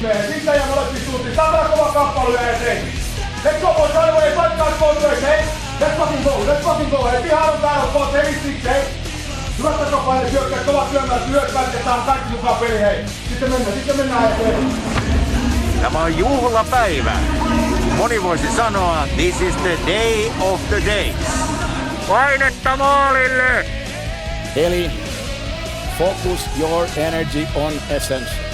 Sitten ja molempi suuntiin. Tämä kova kamppailu ja eteen. Let's go boys, right away, fight guys both ways, hey. Let's fucking go, let's fucking go, hey. Ihan on täällä boys, hei siksi, hei. Hyvät takapaine syökkäät, kovat syömät, hyökkäät ja saan kaikki mukaan peli, hei. Sitten mennään, sitten mennään eteen. Tämä on juhlapäivä. Moni voisi sanoa, this is the day of the days. Painetta maalille! Eli focus your energy on essence.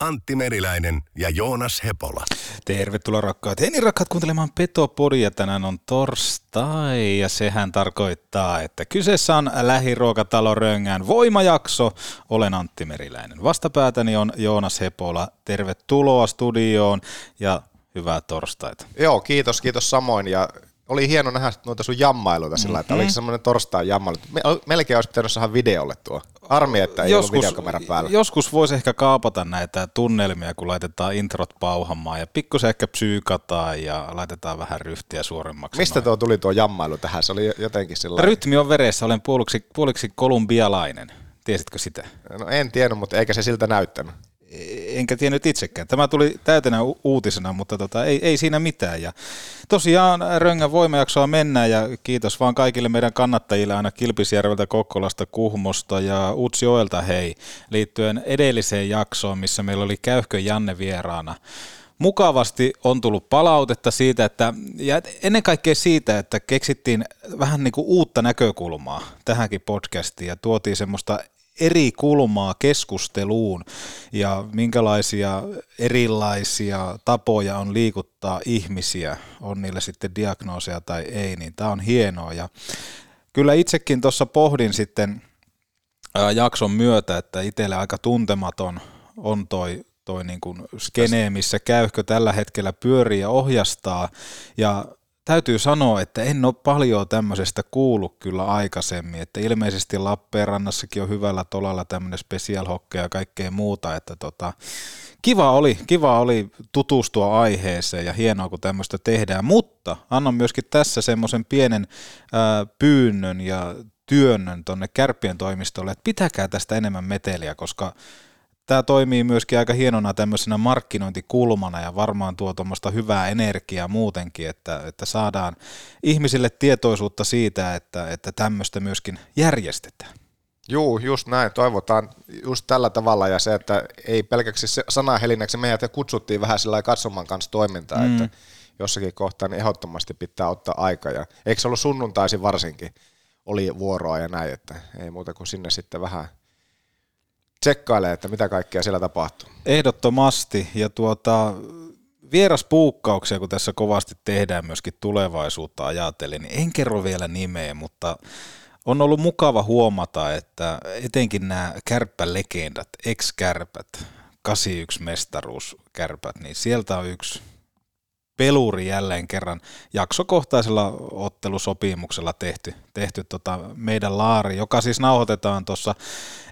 Antti Meriläinen ja Joonas Hepola. Tervetuloa rakkaat. Hei niin rakkaat kuuntelemaan Petopodia. Tänään on torstai ja sehän tarkoittaa, että kyseessä on lähiruokatalo Röngään voimajakso. Olen Antti Meriläinen. Vastapäätäni on Joonas Hepola. Tervetuloa studioon ja hyvää torstaita. Joo, kiitos, kiitos samoin. Ja oli hieno nähdä noita sun jammailuita sillä mm-hmm. että oliko semmoinen torstai jammailu. Me, melkein olisi pitänyt saada videolle tuo. Armi, että ei joskus, ollut videokamera päällä. Joskus voisi ehkä kaapata näitä tunnelmia, kun laitetaan introt pauhamaan ja pikkusen ehkä psyykataan ja laitetaan vähän ryhtiä suoremmaksi. Mistä noin. tuo tuli tuo jammailu tähän? Se oli jotenkin sillä Rytmi on veressä, olen puoliksi, puoliksi kolumbialainen. Tiesitkö sitä? No en tiennyt, mutta eikä se siltä näyttänyt enkä tiennyt itsekään. Tämä tuli täytenä uutisena, mutta tota, ei, ei siinä mitään. Ja tosiaan Röngän voimajaksoa mennään ja kiitos vaan kaikille meidän kannattajille aina Kilpisjärveltä, Kokkolasta, Kuhmosta ja Utsjoelta hei, liittyen edelliseen jaksoon, missä meillä oli Käyhkö Janne vieraana mukavasti on tullut palautetta siitä, että, ja ennen kaikkea siitä, että keksittiin vähän niin kuin uutta näkökulmaa tähänkin podcastiin ja tuotiin semmoista eri kulmaa keskusteluun ja minkälaisia erilaisia tapoja on liikuttaa ihmisiä, on niillä sitten diagnooseja tai ei, niin tämä on hienoa. Ja kyllä itsekin tuossa pohdin sitten jakson myötä, että itselle aika tuntematon on toi toi niin kuin skene, missä käyhkö tällä hetkellä pyörii ja ohjastaa. Ja täytyy sanoa, että en ole paljon tämmöisestä kuullut kyllä aikaisemmin, että ilmeisesti Lappeenrannassakin on hyvällä tolalla tämmöinen special ja kaikkea muuta, että tota, kiva oli, kiva oli tutustua aiheeseen ja hienoa, kun tämmöistä tehdään, mutta annan myöskin tässä semmoisen pienen ää, pyynnön ja työnnön tuonne kärppien toimistolle, että pitäkää tästä enemmän meteliä, koska tämä toimii myöskin aika hienona tämmöisenä markkinointikulmana ja varmaan tuo tuommoista hyvää energiaa muutenkin, että, että saadaan ihmisille tietoisuutta siitä, että, että tämmöistä myöskin järjestetään. Juu, just näin. Toivotaan just tällä tavalla ja se, että ei pelkäksi sanahelinäksi meidät kutsuttiin vähän sillä katsomaan kanssa toimintaa, mm. että jossakin kohtaa niin ehdottomasti pitää ottaa aika. Ja eikö se ollut sunnuntaisin varsinkin, oli vuoroa ja näin, että ei muuta kuin sinne sitten vähän – tsekkailee, että mitä kaikkea siellä tapahtuu. Ehdottomasti, ja tuota, vieraspuukkauksia, kun tässä kovasti tehdään myöskin tulevaisuutta ajatellen, niin en kerro vielä nimeä, mutta on ollut mukava huomata, että etenkin nämä kärppälegendat, ex-kärpät, 81 mestaruuskärpät, niin sieltä on yksi peluri jälleen kerran jaksokohtaisella ottelusopimuksella tehty, tehty tota meidän laari, joka siis nauhoitetaan tuossa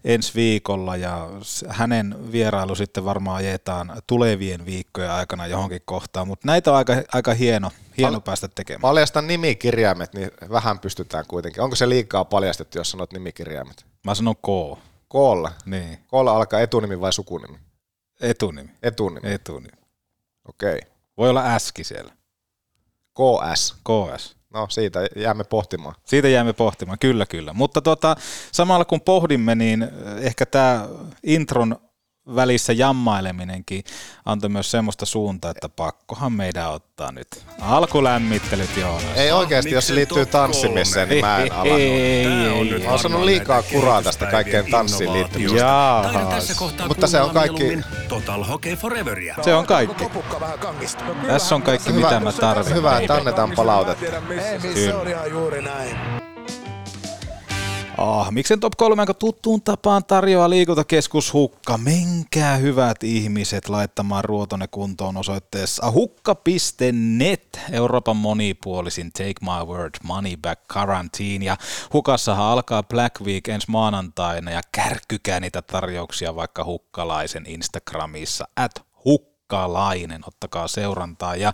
ensi viikolla ja hänen vierailu sitten varmaan ajetaan tulevien viikkojen aikana johonkin kohtaan, mutta näitä on aika, aika hieno, hieno Pal- päästä tekemään. Paljasta nimikirjaimet, niin vähän pystytään kuitenkin. Onko se liikaa paljastettu, jos sanot nimikirjaimet? Mä sanon K. Koolla? Niin. Koolla alkaa etunimi vai sukunimi? Etunimi. Etunimi. Etunimi. Okei. Okay. Voi olla äski siellä. KS. KS. No siitä jäämme pohtimaan. Siitä jäämme pohtimaan, kyllä kyllä. Mutta tota, samalla kun pohdimme, niin ehkä tämä intron välissä jammaileminenkin antoi myös semmoista suuntaa, että pakkohan meidän ottaa nyt alkulämmittelyt Joonas. Ei oikeasti, jos se liittyy tanssimiseen, niin mä en ala. Mä oon saanut liikaa kuraa tästä kaikkeen tanssiin liittymisestä. Jaahas. Mutta se on kaikki, Total Hockey Foreveria. Se on kaikki. Tässä on kaikki, mitä mä tarvitsen. hyvä, että annetaan palautetta. Ah, miksen top 3, kun tuttuun tapaan tarjoaa liikuntakeskus Hukka. Menkää hyvät ihmiset laittamaan ruotonne kuntoon osoitteessa hukka.net. Euroopan monipuolisin Take My Word Money Back Quarantine. Ja Hukassahan alkaa Black Week ensi maanantaina ja kärkkykää niitä tarjouksia vaikka Hukkalaisen Instagramissa. At Hukkalainen, ottakaa seurantaa. Ja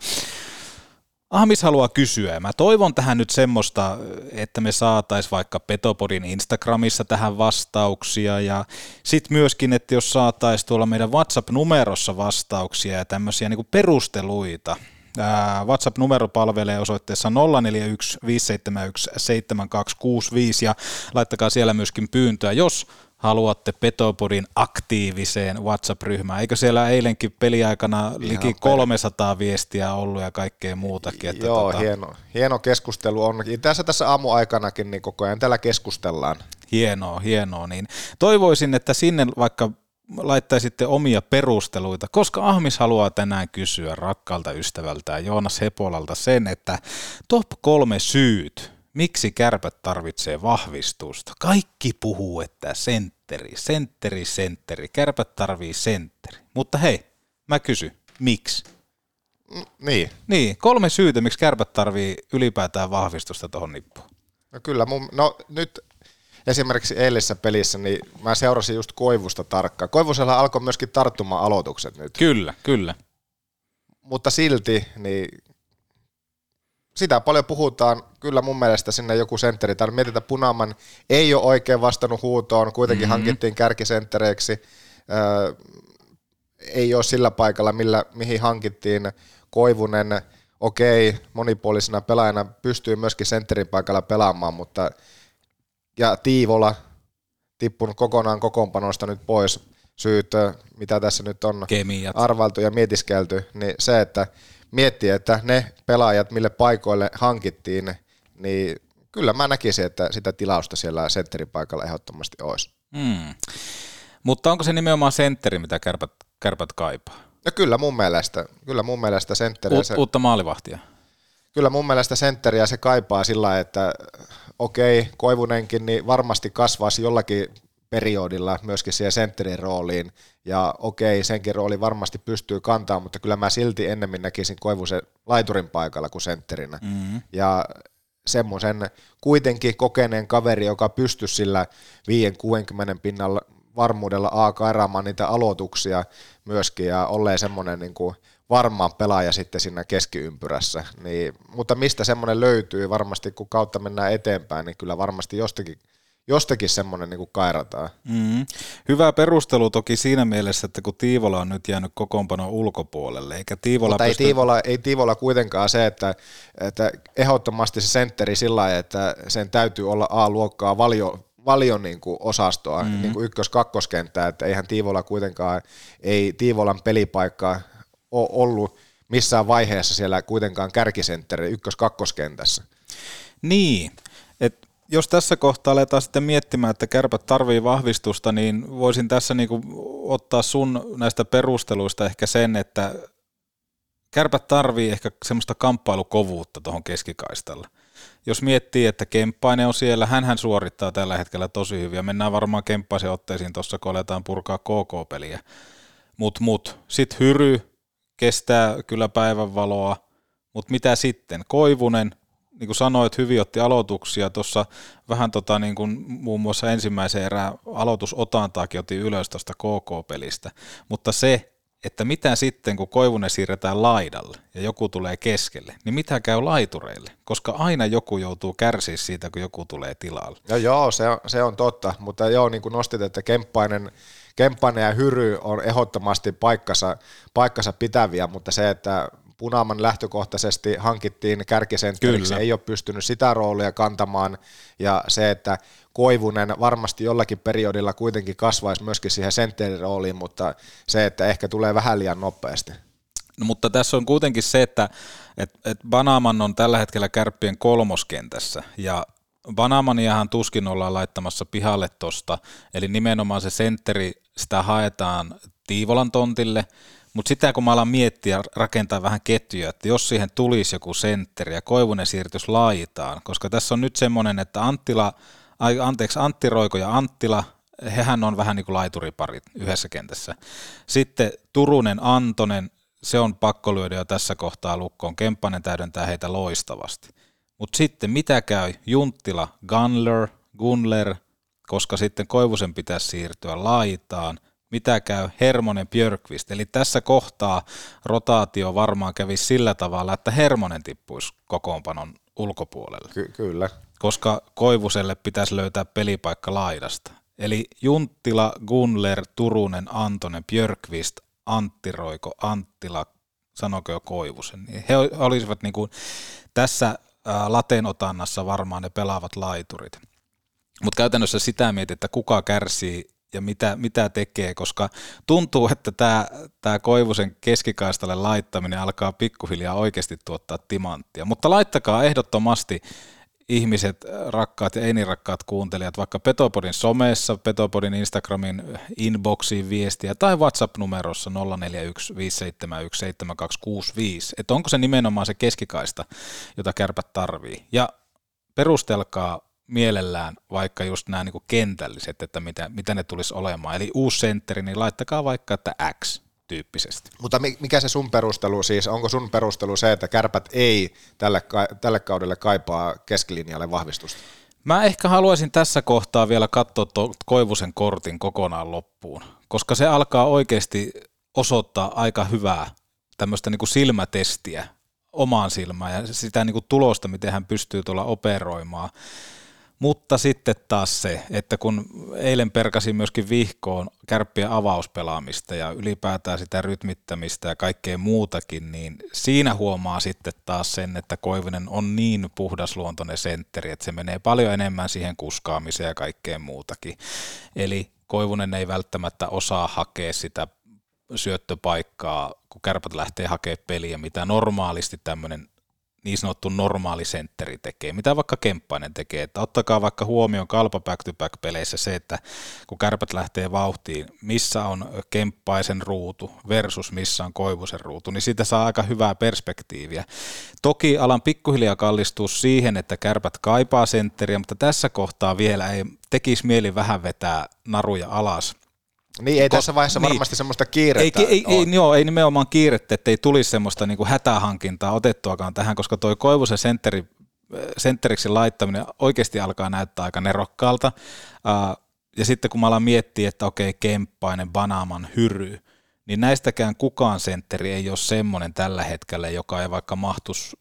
Ahmis haluaa kysyä, mä toivon tähän nyt semmoista, että me saatais vaikka Petopodin Instagramissa tähän vastauksia, ja sitten myöskin, että jos saatais tuolla meidän WhatsApp-numerossa vastauksia ja tämmöisiä niinku perusteluita, WhatsApp-numero palvelee osoitteessa 041 571 7265 ja laittakaa siellä myöskin pyyntöä, jos haluatte Petopodin aktiiviseen WhatsApp-ryhmään. Eikö siellä eilenkin peliaikana liki 300 viestiä ollut ja kaikkea muutakin? Että Joo, tota, hieno, hieno keskustelu on. Tässä tässä aamuaikanakin niin koko ajan täällä keskustellaan. Hienoa, hienoa. Niin toivoisin, että sinne vaikka laittaisitte omia perusteluita, koska Ahmis haluaa tänään kysyä rakkaalta ystävältään Joonas Hepolalta sen, että top kolme syyt, miksi kärpät tarvitsee vahvistusta. Kaikki puhuu, että sentteri, sentteri, sentteri, kärpät tarvii sentteri. Mutta hei, mä kysyn, miksi? Niin, Niin, kolme syytä, miksi kärpät tarvii ylipäätään vahvistusta tuohon nippuun. no kyllä. Mun, no nyt esimerkiksi eilisessä pelissä, niin mä seurasin just Koivusta tarkkaan. Koivusella alkoi myöskin tarttumaan aloitukset nyt. Kyllä, kyllä. mutta silti, niin sitä paljon puhutaan. Kyllä mun mielestä sinne joku sentteri. Tai mietitään, Punaman ei ole oikein vastannut huutoon, kuitenkin mm-hmm. hankittiin kärkisenttereiksi. Öö, ei ole sillä paikalla, millä, mihin hankittiin Koivunen. Okei, monipuolisena pelaajana pystyy myöskin sentterin paikalla pelaamaan, mutta ja Tiivola tippunut kokonaan kokoonpanosta nyt pois. Syyt, mitä tässä nyt on Kemiat. arvailtu ja mietiskelty, niin se, että miettii, että ne pelaajat, mille paikoille hankittiin, niin kyllä mä näkisin, että sitä tilausta siellä sentterin paikalla ehdottomasti olisi. Mm. Mutta onko se nimenomaan sentteri, mitä kärpät, kärpät kaipaa? Ja kyllä mun mielestä, kyllä mun mielestä sentteriä Uut, se, uutta maalivahtia. kyllä mun mielestä sentteriä se kaipaa sillä että okei, Koivunenkin niin varmasti kasvaisi jollakin periodilla myöskin siihen sentterin rooliin, ja okei, senkin rooli varmasti pystyy kantaa, mutta kyllä mä silti ennemmin näkisin Koivusen laiturin paikalla kuin sentterinä. Mm-hmm. Ja semmoisen kuitenkin kokeneen kaveri, joka pystyy sillä 5-60 pinnalla varmuudella A kairaamaan niitä aloituksia myöskin ja olleen semmoinen niin kuin varmaan pelaaja sitten siinä keskiympyrässä. Niin, mutta mistä semmoinen löytyy varmasti, kun kautta mennään eteenpäin, niin kyllä varmasti jostakin, jostakin semmoinen niin kairataan. Mm. Hyvä perustelu toki siinä mielessä, että kun Tiivola on nyt jäänyt kokoonpanon ulkopuolelle, eikä Tiivola Mutta ei, pysty... Tiivola, ei Tiivola kuitenkaan se, että, että ehdottomasti se sentteri sillä lailla, että sen täytyy olla A-luokkaa valio, valion niin kuin osastoa, mm-hmm. niin kuin ykkös-kakkoskenttää, että eihän Tiivola kuitenkaan, ei Tiivolan pelipaikka ole ollut missään vaiheessa siellä kuitenkaan kärkisentteri ykkös-kakkoskentässä. Niin, jos tässä kohtaa aletaan sitten miettimään, että kärpät tarvii vahvistusta, niin voisin tässä niinku ottaa sun näistä perusteluista ehkä sen, että kärpät tarvii ehkä semmoista kamppailukovuutta tuohon keskikaistalle. Jos miettii, että Kemppainen on siellä, hän suorittaa tällä hetkellä tosi hyvin, ja mennään varmaan Kemppaisen otteisiin tuossa, kun aletaan purkaa KK-peliä. Mut, mut, sit Hyry kestää kyllä päivänvaloa, mutta mitä sitten? Koivunen, niin kuin sanoit, hyvin otti aloituksia tuossa vähän tota, niin kuin muun muassa ensimmäisen erään aloitusotantaakin otti ylös tuosta KK-pelistä, mutta se, että mitä sitten, kun Koivunen siirretään laidalle ja joku tulee keskelle, niin mitä käy laitureille? Koska aina joku joutuu kärsiä siitä, kun joku tulee tilalle. No joo, se on, se on totta, mutta joo, niin kuin nostit, että Kemppainen, Kemppainen ja Hyry on ehdottomasti paikkansa, paikkansa pitäviä, mutta se, että Punaman lähtökohtaisesti hankittiin kärkisentteriksi, Kyllä. ei ole pystynyt sitä roolia kantamaan, ja se, että Koivunen varmasti jollakin periodilla kuitenkin kasvaisi myöskin siihen sentterin rooliin, mutta se, että ehkä tulee vähän liian nopeasti. No, mutta tässä on kuitenkin se, että et, et Banaman on tällä hetkellä kärppien kolmoskentässä. Ja Banamaniahan tuskin ollaan laittamassa pihalle tosta, eli nimenomaan se sentteri, sitä haetaan Tiivolan tontille, mutta sitä kun mä alan miettiä rakentaa vähän ketjuja, että jos siihen tulisi joku sentteri ja Koivunen siirtyisi laitaan, koska tässä on nyt semmoinen, että Anttila, ai, anteeksi, Antti Roiko ja Anttila, hehän on vähän niin kuin laituriparit yhdessä kentässä. Sitten Turunen, Antonen, se on pakko lyödä jo tässä kohtaa lukkoon. Kemppanen täydentää heitä loistavasti. Mutta sitten mitä käy? Junttila, Gunler, Gunler, koska sitten Koivusen pitäisi siirtyä laitaan. Mitä käy? Hermonen, Björkvist. Eli tässä kohtaa rotaatio varmaan kävisi sillä tavalla, että Hermonen tippuisi kokoonpanon ulkopuolelle Ky- kyllä. koska Koivuselle pitäisi löytää pelipaikka laidasta. Eli Junttila, Gunler, Turunen, Antonen, Björkvist, Antti Roiko, Anttila, sanoko jo Koivusen, niin he olisivat niin kuin tässä lateenotannassa varmaan ne pelaavat laiturit. Mutta käytännössä sitä mietit, että kuka kärsii ja mitä, mitä tekee, koska tuntuu, että tämä, tämä Koivusen keskikaistalle laittaminen alkaa pikkuhiljaa oikeasti tuottaa timanttia. Mutta laittakaa ehdottomasti ihmiset, rakkaat ja ei niin rakkaat kuuntelijat, vaikka Petopodin somessa, Petopodin Instagramin inboxiin viestiä tai WhatsApp-numerossa 041 571 7265, että onko se nimenomaan se keskikaista, jota kärpät tarvii. Ja perustelkaa mielellään vaikka just nämä niin kentälliset, että mitä, mitä ne tulisi olemaan. Eli uusi sentteri, niin laittakaa vaikka, että X tyyppisesti. Mutta mi- mikä se sun perustelu siis, onko sun perustelu se, että kärpät ei tälle, tälle kaudelle kaipaa keskilinjalle vahvistusta? Mä ehkä haluaisin tässä kohtaa vielä katsoa to- Koivusen kortin kokonaan loppuun, koska se alkaa oikeasti osoittaa aika hyvää tämmöistä niin kuin silmätestiä omaan silmään ja sitä niin kuin tulosta, miten hän pystyy tuolla operoimaan. Mutta sitten taas se, että kun eilen perkasin myöskin vihkoon kärppien avauspelaamista ja ylipäätään sitä rytmittämistä ja kaikkea muutakin, niin siinä huomaa sitten taas sen, että Koivunen on niin puhdasluontoinen sentteri, että se menee paljon enemmän siihen kuskaamiseen ja kaikkeen muutakin. Eli Koivunen ei välttämättä osaa hakea sitä syöttöpaikkaa, kun kärpät lähtee hakemaan peliä, mitä normaalisti tämmöinen niin sanottu normaali sentteri tekee, mitä vaikka Kemppainen tekee, että ottakaa vaikka huomioon kalpa back to back peleissä se, että kun kärpät lähtee vauhtiin, missä on Kemppaisen ruutu versus missä on Koivusen ruutu, niin siitä saa aika hyvää perspektiiviä. Toki alan pikkuhiljaa kallistua siihen, että kärpät kaipaa sentteriä, mutta tässä kohtaa vielä ei tekisi mieli vähän vetää naruja alas, Niin, ei Kos- tässä vaiheessa niin. varmasti semmoista ei, kiirettä ei, ei, ole. joo, ei nimenomaan kiirettä, että ei tulisi semmoista niin kuin hätähankintaa otettuakaan tähän, koska toi Koivusen sentteri, sentteriksi laittaminen oikeasti alkaa näyttää aika nerokkaalta. Ää, ja sitten kun mä alan miettiä, että okei, Kemppainen, Banaman, Hyry, niin näistäkään kukaan sentteri ei ole semmoinen tällä hetkellä, joka ei vaikka mahtus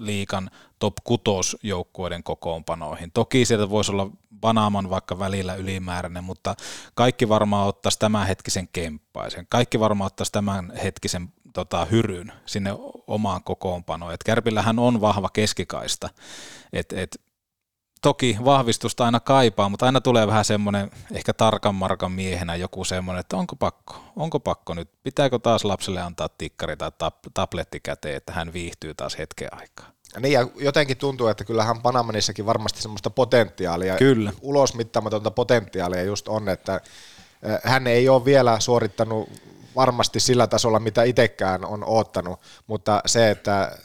liikan top 6 joukkueiden kokoonpanoihin. Toki sieltä voisi olla Banaman vaikka välillä ylimääräinen, mutta kaikki varmaan ottaisi tämän hetkisen kemppaisen. Kaikki varmaan ottaisi tämän hetkisen tota, hyryn sinne omaan kokoonpanoon. Et Kärpillähän on vahva keskikaista. Et, et, toki vahvistusta aina kaipaa, mutta aina tulee vähän semmoinen ehkä tarkan markan miehenä joku semmoinen, että onko pakko, onko pakko nyt, pitääkö taas lapselle antaa tikkari tai tab- tabletti käteen, että hän viihtyy taas hetken aikaa. Niin ja jotenkin tuntuu, että kyllähän Panamanissakin varmasti semmoista potentiaalia, Kyllä. ulosmittaamatonta potentiaalia just on, että eh, hän ei ole vielä suorittanut varmasti sillä tasolla, mitä itsekään on oottanut, mutta se, että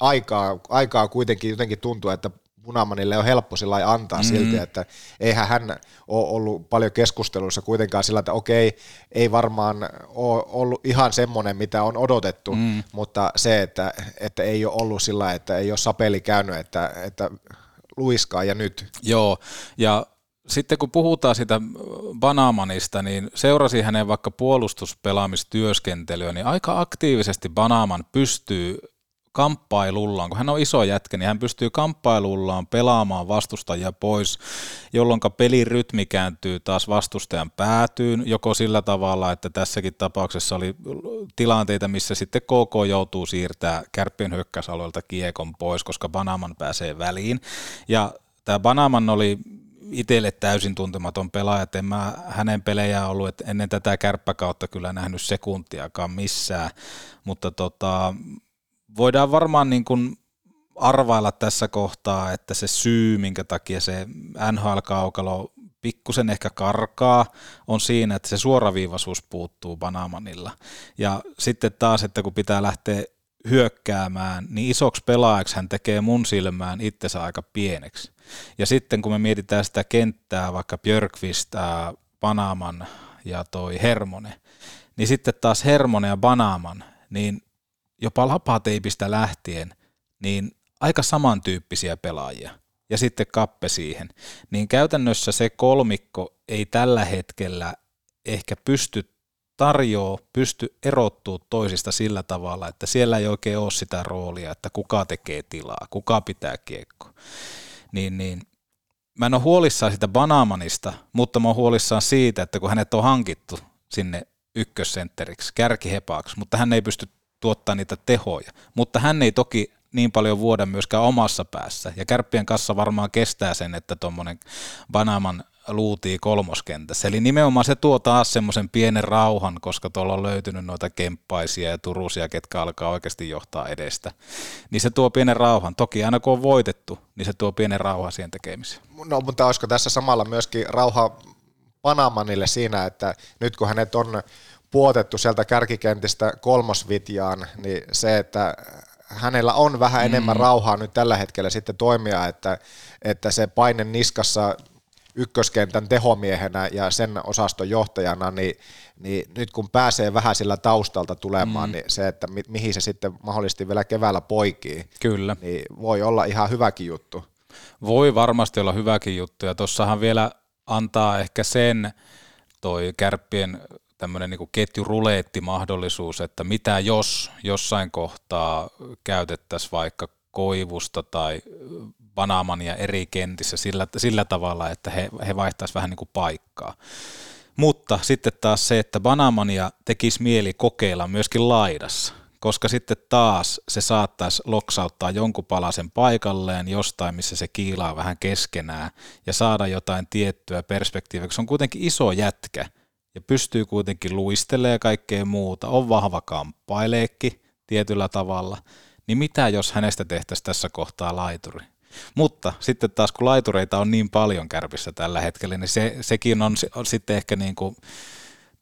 aikaa, aikaa kuitenkin jotenkin tuntuu, että Punamanille on helppo sillä antaa mm. silti, että eihän hän ole ollut paljon keskustelussa kuitenkaan sillä, että okei, ei varmaan ole ollut ihan semmoinen, mitä on odotettu, mm. mutta se, että, että ei ole ollut sillä että ei ole sapeli käynyt, että, että luiskaa ja nyt. Joo, ja sitten kun puhutaan sitä Banamanista, niin seurasi hänen vaikka puolustuspelaamistyöskentelyä, niin aika aktiivisesti Banaman pystyy kamppailullaan, kun hän on iso jätkä, niin hän pystyy kamppailullaan pelaamaan vastustajia pois, jolloin pelin rytmi kääntyy taas vastustajan päätyyn, joko sillä tavalla, että tässäkin tapauksessa oli tilanteita, missä sitten KK joutuu siirtää kärppien hyökkäysalueelta kiekon pois, koska Banaman pääsee väliin. Ja tämä Banaman oli itselle täysin tuntematon pelaaja, en mä hänen pelejään ollut, että ennen tätä kärppäkautta kyllä nähnyt sekuntiakaan missään, mutta tota, voidaan varmaan niin kuin arvailla tässä kohtaa, että se syy, minkä takia se NHL-kaukalo pikkusen ehkä karkaa, on siinä, että se suoraviivaisuus puuttuu Banamanilla. Ja sitten taas, että kun pitää lähteä hyökkäämään, niin isoksi pelaajaksi hän tekee mun silmään itsensä aika pieneksi. Ja sitten kun me mietitään sitä kenttää, vaikka Björkvist, Banaman ja toi Hermone, niin sitten taas Hermone ja Banaman, niin jopa lapateipistä lähtien, niin aika samantyyppisiä pelaajia. Ja sitten kappe siihen. Niin käytännössä se kolmikko ei tällä hetkellä ehkä pysty tarjoaa, pysty erottuu toisista sillä tavalla, että siellä ei oikein ole sitä roolia, että kuka tekee tilaa, kuka pitää kiekko. Niin, niin mä en ole huolissaan sitä Banamanista, mutta mä oon huolissaan siitä, että kun hänet on hankittu sinne ykkössentteriksi, kärkihepaaksi, mutta hän ei pysty tuottaa niitä tehoja. Mutta hän ei toki niin paljon vuoda myöskään omassa päässä. Ja kärppien kanssa varmaan kestää sen, että tuommoinen Banaman luutii kolmoskentässä. Eli nimenomaan se tuo taas semmoisen pienen rauhan, koska tuolla on löytynyt noita kemppaisia ja turusia, ketkä alkaa oikeasti johtaa edestä. Niin se tuo pienen rauhan. Toki aina kun on voitettu, niin se tuo pienen rauhan siihen tekemiseen. No mutta olisiko tässä samalla myöskin rauha Panamanille siinä, että nyt kun hänet on puotettu sieltä kärkikentistä kolmosvitjaan, niin se, että hänellä on vähän enemmän mm. rauhaa nyt tällä hetkellä sitten toimia, että, että se paine niskassa ykköskentän tehomiehenä ja sen osaston johtajana, niin, niin nyt kun pääsee vähän sillä taustalta tulemaan, mm. niin se, että mi- mihin se sitten mahdollisesti vielä keväällä poikii, Kyllä. niin voi olla ihan hyväkin juttu. Voi varmasti olla hyväkin juttu, ja tuossahan vielä antaa ehkä sen toi kärppien tämmöinen niin ketjuruleetti-mahdollisuus, että mitä jos jossain kohtaa käytettäisiin vaikka koivusta tai Banamania eri kentissä sillä, sillä tavalla, että he, he vaihtaisivat vähän niin kuin paikkaa. Mutta sitten taas se, että Banamania tekisi mieli kokeilla myöskin laidassa, koska sitten taas se saattaisi loksauttaa jonkun palasen paikalleen jostain, missä se kiilaa vähän keskenään ja saada jotain tiettyä perspektiiviä, koska se on kuitenkin iso jätkä ja pystyy kuitenkin luistelemaan ja kaikkea muuta, on vahva kamppaileekki tietyllä tavalla, niin mitä jos hänestä tehtäisiin tässä kohtaa laituri? Mutta sitten taas kun laitureita on niin paljon kärpissä tällä hetkellä, niin se, sekin on, on sitten ehkä niin kuin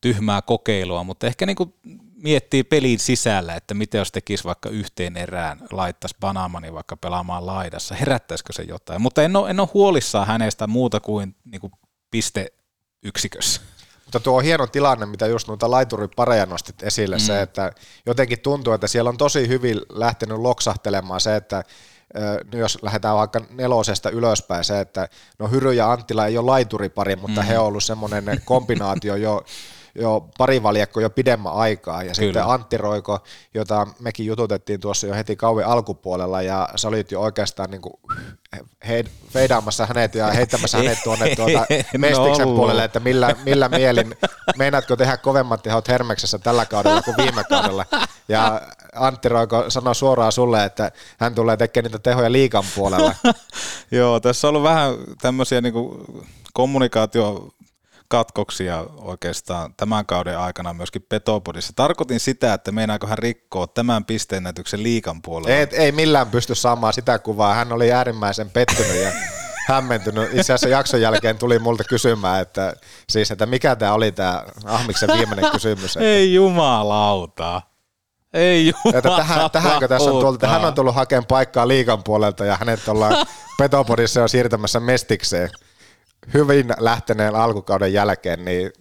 tyhmää kokeilua, mutta ehkä niin kuin miettii pelin sisällä, että mitä jos tekisi vaikka yhteen erään, laittaisi Banamani vaikka pelaamaan laidassa, herättäisikö se jotain. Mutta en ole, en ole huolissaan hänestä muuta kuin, niin kuin pisteyksikössä. Mutta tuo on hieno tilanne, mitä just noita laituripareja nostit esille, mm. se, että jotenkin tuntuu, että siellä on tosi hyvin lähtenyt loksahtelemaan se, että jos lähdetään vaikka nelosesta ylöspäin, se, että no Hyry ja Anttila ei ole laituripari, mutta mm. he on ollut semmoinen kombinaatio jo jo pari valjakko jo pidemmän aikaa. Ja Kyllä. sitten Antti Roiko, jota mekin jututettiin tuossa jo heti kauan alkupuolella, ja sä olit jo oikeastaan niin kuin he, feidaamassa hänet ja heittämässä hänet tuonne tuota Mestiksen puolelle, että millä, millä mielin, meinaatko tehdä kovemmat tehot Hermeksessä tällä kaudella kuin viime kaudella. Ja Antti Roiko sanoi suoraan sulle, että hän tulee tekemään niitä tehoja liikan puolella. Joo, tässä on ollut vähän tämmöisiä niin kommunikaatio katkoksia oikeastaan tämän kauden aikana myöskin Petopodissa. Tarkoitin sitä, että meinaako hän rikkoa tämän pisteennätyksen liikan puolella. Ei, ei millään pysty saamaan sitä kuvaa. Hän oli äärimmäisen pettynyt ja hämmentynyt. Itse asiassa jakson jälkeen tuli multa kysymään, että, siis, että mikä tämä oli tämä Ahmiksen viimeinen kysymys. Että, ei jumalauta. Ei jumalauta. Että tähän, tähänkö tässä on tullut, hän on tullut hakemaan paikkaa liikan puolelta ja hänet ollaan Petopodissa jo siirtämässä mestikseen hyvin lähteneen alkukauden jälkeen, niin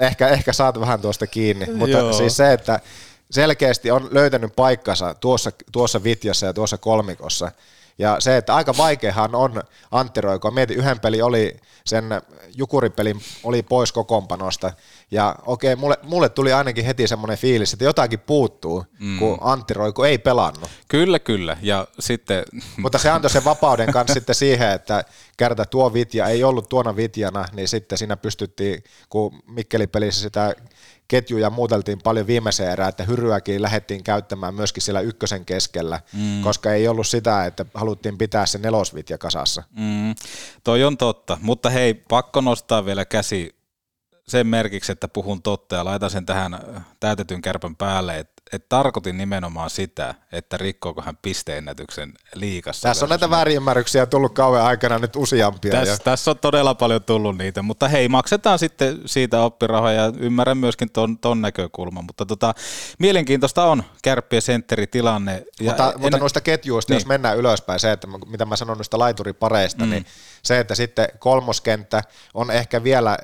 ehkä, ehkä saat vähän tuosta kiinni. Mutta Joo. siis se, että selkeästi on löytänyt paikkansa tuossa, tuossa vitjassa ja tuossa kolmikossa. Ja se, että aika vaikeahan on Antti Roiko. Mietin, yhden peli oli, sen Jukuripelin oli pois kokoonpanosta. Ja okei, mulle, mulle tuli ainakin heti semmoinen fiilis, että jotakin puuttuu, mm. kun Antti Roiko ei pelannut. Kyllä, kyllä. Ja sitten... Mutta se antoi sen vapauden kanssa sitten siihen, että kerta tuo Vitja ei ollut tuona Vitjana, niin sitten siinä pystyttiin, kun Mikkeli pelissä sitä ketjuja muuteltiin paljon viimeiseen erään, että hyryäkin lähdettiin käyttämään myöskin siellä ykkösen keskellä, mm. koska ei ollut sitä, että haluttiin pitää se nelosvitja kasassa. Mm. Toi on totta, mutta hei, pakko nostaa vielä käsi sen merkiksi, että puhun totta ja laitan sen tähän täytetyn kärpän päälle, että et tarkoitin nimenomaan sitä, että rikkooko hän pisteennätyksen liikassa. Tässä on näitä väärinymmärryksiä tullut kauan aikana nyt useampia. Tässä, ja... tässä on todella paljon tullut niitä, mutta hei, maksetaan sitten siitä oppirahoja ja ymmärrän myöskin ton, ton näkökulman, mutta tota, mielenkiintoista on kärppien sentteritilanne. Ja mutta, en... mutta noista ketjuista, niin. jos mennään ylöspäin, se, että mitä mä sanon noista laituripareista, mm. niin se, että sitten kolmoskenttä on ehkä vielä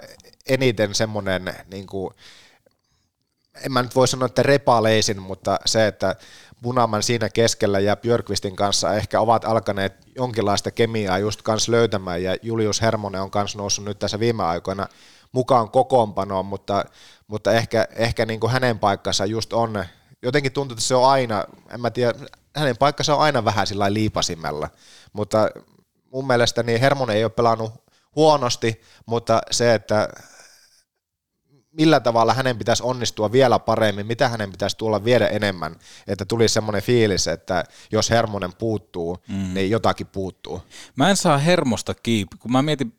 eniten semmoinen niin kuin, en mä nyt voi sanoa, että repaleisin, mutta se, että Bunaman siinä keskellä ja Björkvistin kanssa ehkä ovat alkaneet jonkinlaista kemiaa just kans löytämään ja Julius Hermonen on kans noussut nyt tässä viime aikoina mukaan kokoonpanoon, mutta, mutta ehkä, ehkä niin kuin hänen paikkansa just on, jotenkin tuntuu, että se on aina, en mä tiedä, hänen paikkansa on aina vähän sillä liipasimella, mutta mun mielestä niin Hermonen ei ole pelannut huonosti, mutta se, että millä tavalla hänen pitäisi onnistua vielä paremmin, mitä hänen pitäisi tulla vielä enemmän, että tuli semmoinen fiilis, että jos Hermonen puuttuu, mm. niin jotakin puuttuu. Mä en saa Hermosta kiinni, kun mä mietin,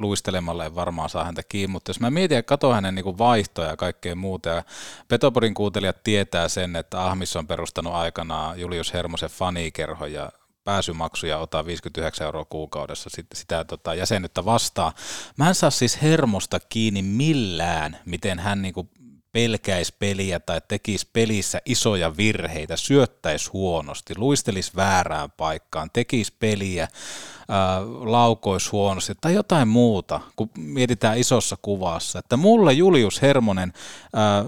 luistelemalla en varmaan saa häntä kiinni, mutta jos mä mietin ja katson hänen niin vaihtoja ja kaikkea muuta, ja Petoporin kuuntelijat tietää sen, että Ahmis on perustanut aikanaan Julius Hermosen fanikerho, ja pääsymaksuja ottaa 59 euroa kuukaudessa sit, sitä tota, jäsenyyttä vastaan. Mä en saa siis hermosta kiinni millään, miten hän niinku pelkäisi peliä tai tekisi pelissä isoja virheitä, syöttäisi huonosti, luistelisi väärään paikkaan, tekisi peliä, ää, laukoisi huonosti tai jotain muuta, kun mietitään isossa kuvassa. Että mulle Julius Hermonen ää,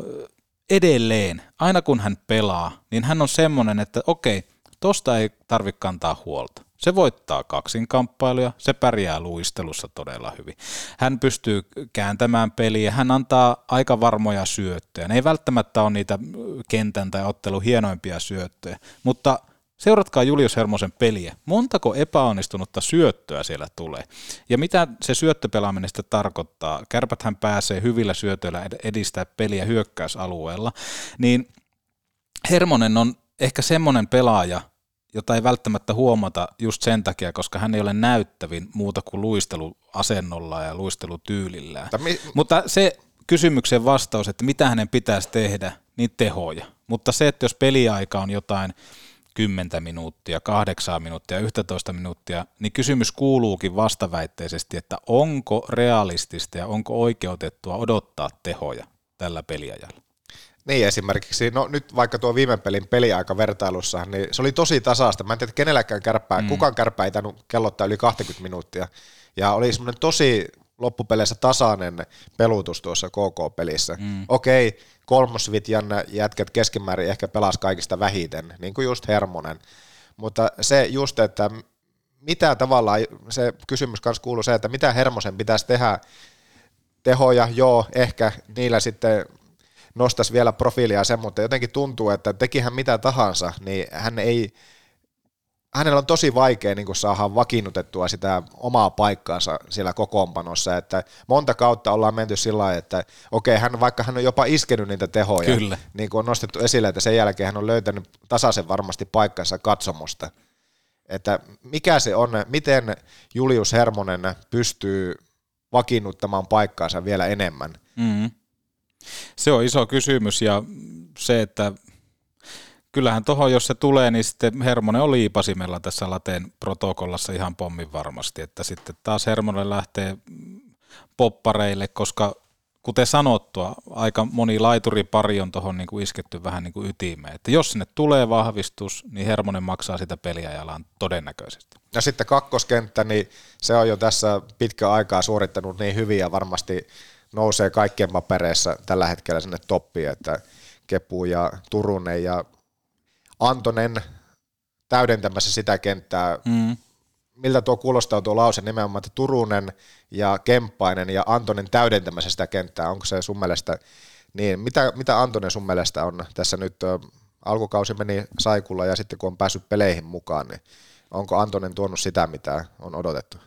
edelleen, aina kun hän pelaa, niin hän on semmoinen, että okei, Tosta ei tarvitse kantaa huolta. Se voittaa kaksinkamppailuja, se pärjää luistelussa todella hyvin. Hän pystyy kääntämään peliä, hän antaa aika varmoja syöttöjä. Ne ei välttämättä ole niitä kentän tai ottelun hienoimpia syöttöjä, mutta seuratkaa Julius Hermosen peliä. Montako epäonnistunutta syöttöä siellä tulee? Ja mitä se syöttöpelaaminen sitten tarkoittaa? Kärpäthän pääsee hyvillä syötöillä edistää peliä hyökkäysalueella, niin Hermonen on ehkä semmoinen pelaaja, jota ei välttämättä huomata just sen takia, koska hän ei ole näyttävin muuta kuin luisteluasennolla ja luistelutyylillään. Mi- Mutta se kysymyksen vastaus, että mitä hänen pitäisi tehdä, niin tehoja. Mutta se, että jos peliaika on jotain 10 minuuttia, 8 minuuttia, 11 minuuttia, niin kysymys kuuluukin vastaväitteisesti, että onko realistista ja onko oikeutettua odottaa tehoja tällä peliajalla. Niin esimerkiksi, no nyt vaikka tuo viime pelin peliaika vertailussa, niin se oli tosi tasaista. Mä en tiedä, että kenelläkään kärppää, mm. kukaan kärppää ei tainnut kellottaa yli 20 minuuttia. Ja oli semmoinen tosi loppupeleissä tasainen pelutus tuossa KK-pelissä. Mm. Okei, kolmosvitjan jätkät keskimäärin ehkä pelas kaikista vähiten, niin kuin just Hermonen. Mutta se just, että mitä tavallaan, se kysymys kanssa kuuluu se, että mitä Hermosen pitäisi tehdä, tehoja, joo, ehkä niillä sitten nostaisi vielä profiilia sen, mutta jotenkin tuntuu, että tekihän mitä tahansa, niin hän ei, hänellä on tosi vaikea niin saada vakiinnutettua sitä omaa paikkaansa siellä kokoonpanossa, että monta kautta ollaan menty sillä lailla, että okei, hän, vaikka hän on jopa iskenyt niitä tehoja, Kyllä. niin kuin on nostettu esille, että sen jälkeen hän on löytänyt tasaisen varmasti paikkansa katsomusta. Että mikä se on, miten Julius Hermonen pystyy vakiinnuttamaan paikkaansa vielä enemmän. Mm-hmm. Se on iso kysymys ja se, että kyllähän tuohon, jos se tulee, niin sitten Hermonen oli liipasimella tässä lateen protokollassa ihan pommin varmasti, että sitten taas Hermonen lähtee poppareille, koska kuten sanottua, aika moni laituripari on tuohon niin isketty vähän niin kuin ytimeen. Että jos sinne tulee vahvistus, niin Hermonen maksaa sitä peliä jalan todennäköisesti. Ja sitten kakkoskenttä, niin se on jo tässä pitkä aikaa suorittanut niin hyvin ja varmasti nousee kaikkien papereissa tällä hetkellä sinne toppiin, että Kepu ja Turunen ja Antonen täydentämässä sitä kenttää. Mm. Miltä tuo kuulostaa tuo lause nimenomaan, että Turunen ja Kemppainen ja Antonen täydentämässä sitä kenttää, onko se sun mielestä niin, mitä, mitä Antonen sun mielestä on tässä nyt, alkukausi meni Saikulla ja sitten kun on päässyt peleihin mukaan, niin onko Antonen tuonut sitä, mitä on odotettu?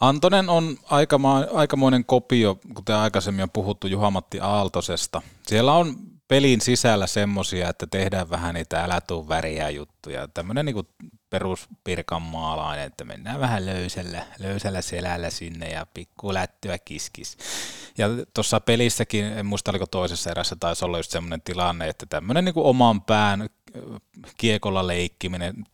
Antonen on aikama, aikamoinen kopio, kuten aikaisemmin on puhuttu Juhamatti Aaltosesta. Siellä on pelin sisällä semmosia, että tehdään vähän niitä älä tuu väriä juttuja. Tämmöinen niinku perus maalainen, että mennään vähän löysällä, löysällä selällä sinne ja pikku lättyä kiskis. Ja tuossa pelissäkin, en muista oliko toisessa erässä, taisi olla just semmoinen tilanne, että tämmöinen niinku oman pään kiekolla leikkiminen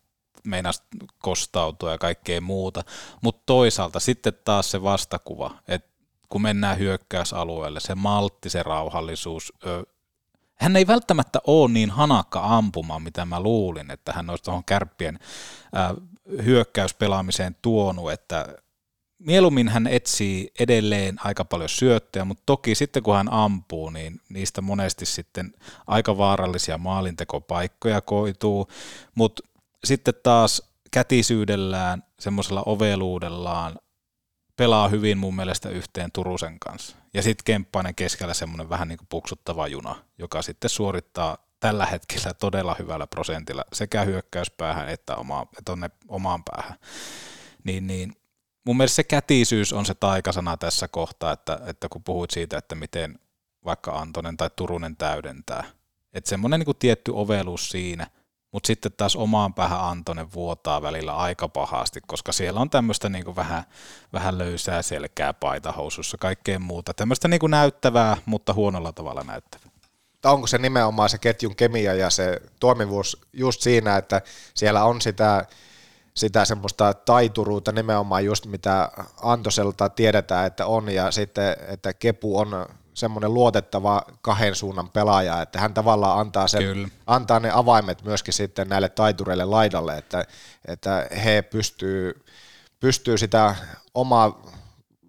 meinas kostautua ja kaikkea muuta. Mutta toisaalta sitten taas se vastakuva, että kun mennään hyökkäysalueelle, se maltti, se rauhallisuus, hän ei välttämättä ole niin hanakka ampumaan, mitä mä luulin, että hän olisi tuohon kärppien hyökkäyspelaamiseen tuonut, että mieluummin hän etsii edelleen aika paljon syöttöjä, mutta toki sitten kun hän ampuu, niin niistä monesti sitten aika vaarallisia maalintekopaikkoja koituu, mutta sitten taas kätisyydellään, semmoisella oveluudellaan pelaa hyvin mun mielestä yhteen Turusen kanssa. Ja sitten Kemppainen keskellä semmoinen vähän niin kuin puksuttava juna, joka sitten suorittaa tällä hetkellä todella hyvällä prosentilla sekä hyökkäyspäähän että, oma, tonne omaan päähän. Niin, niin mun mielestä se kätisyys on se taikasana tässä kohtaa, että, että kun puhuit siitä, että miten vaikka Antonen tai Turunen täydentää, että semmoinen niin kuin tietty ovelus siinä – mutta sitten taas omaan päähän Antonen vuotaa välillä aika pahasti, koska siellä on tämmöistä niin vähän, vähän löysää selkää paitahousussa, kaikkea muuta. Tämmöistä niin näyttävää, mutta huonolla tavalla näyttävää. Onko se nimenomaan se ketjun kemia ja se toimivuus just siinä, että siellä on sitä, sitä semmoista taituruutta nimenomaan just mitä Antoselta tiedetään, että on ja sitten, että Kepu on semmoinen luotettava kahden suunnan pelaaja, että hän tavallaan antaa, sen, antaa ne avaimet myöskin sitten näille taitureille laidalle, että, että he pystyy, pystyy sitä omaa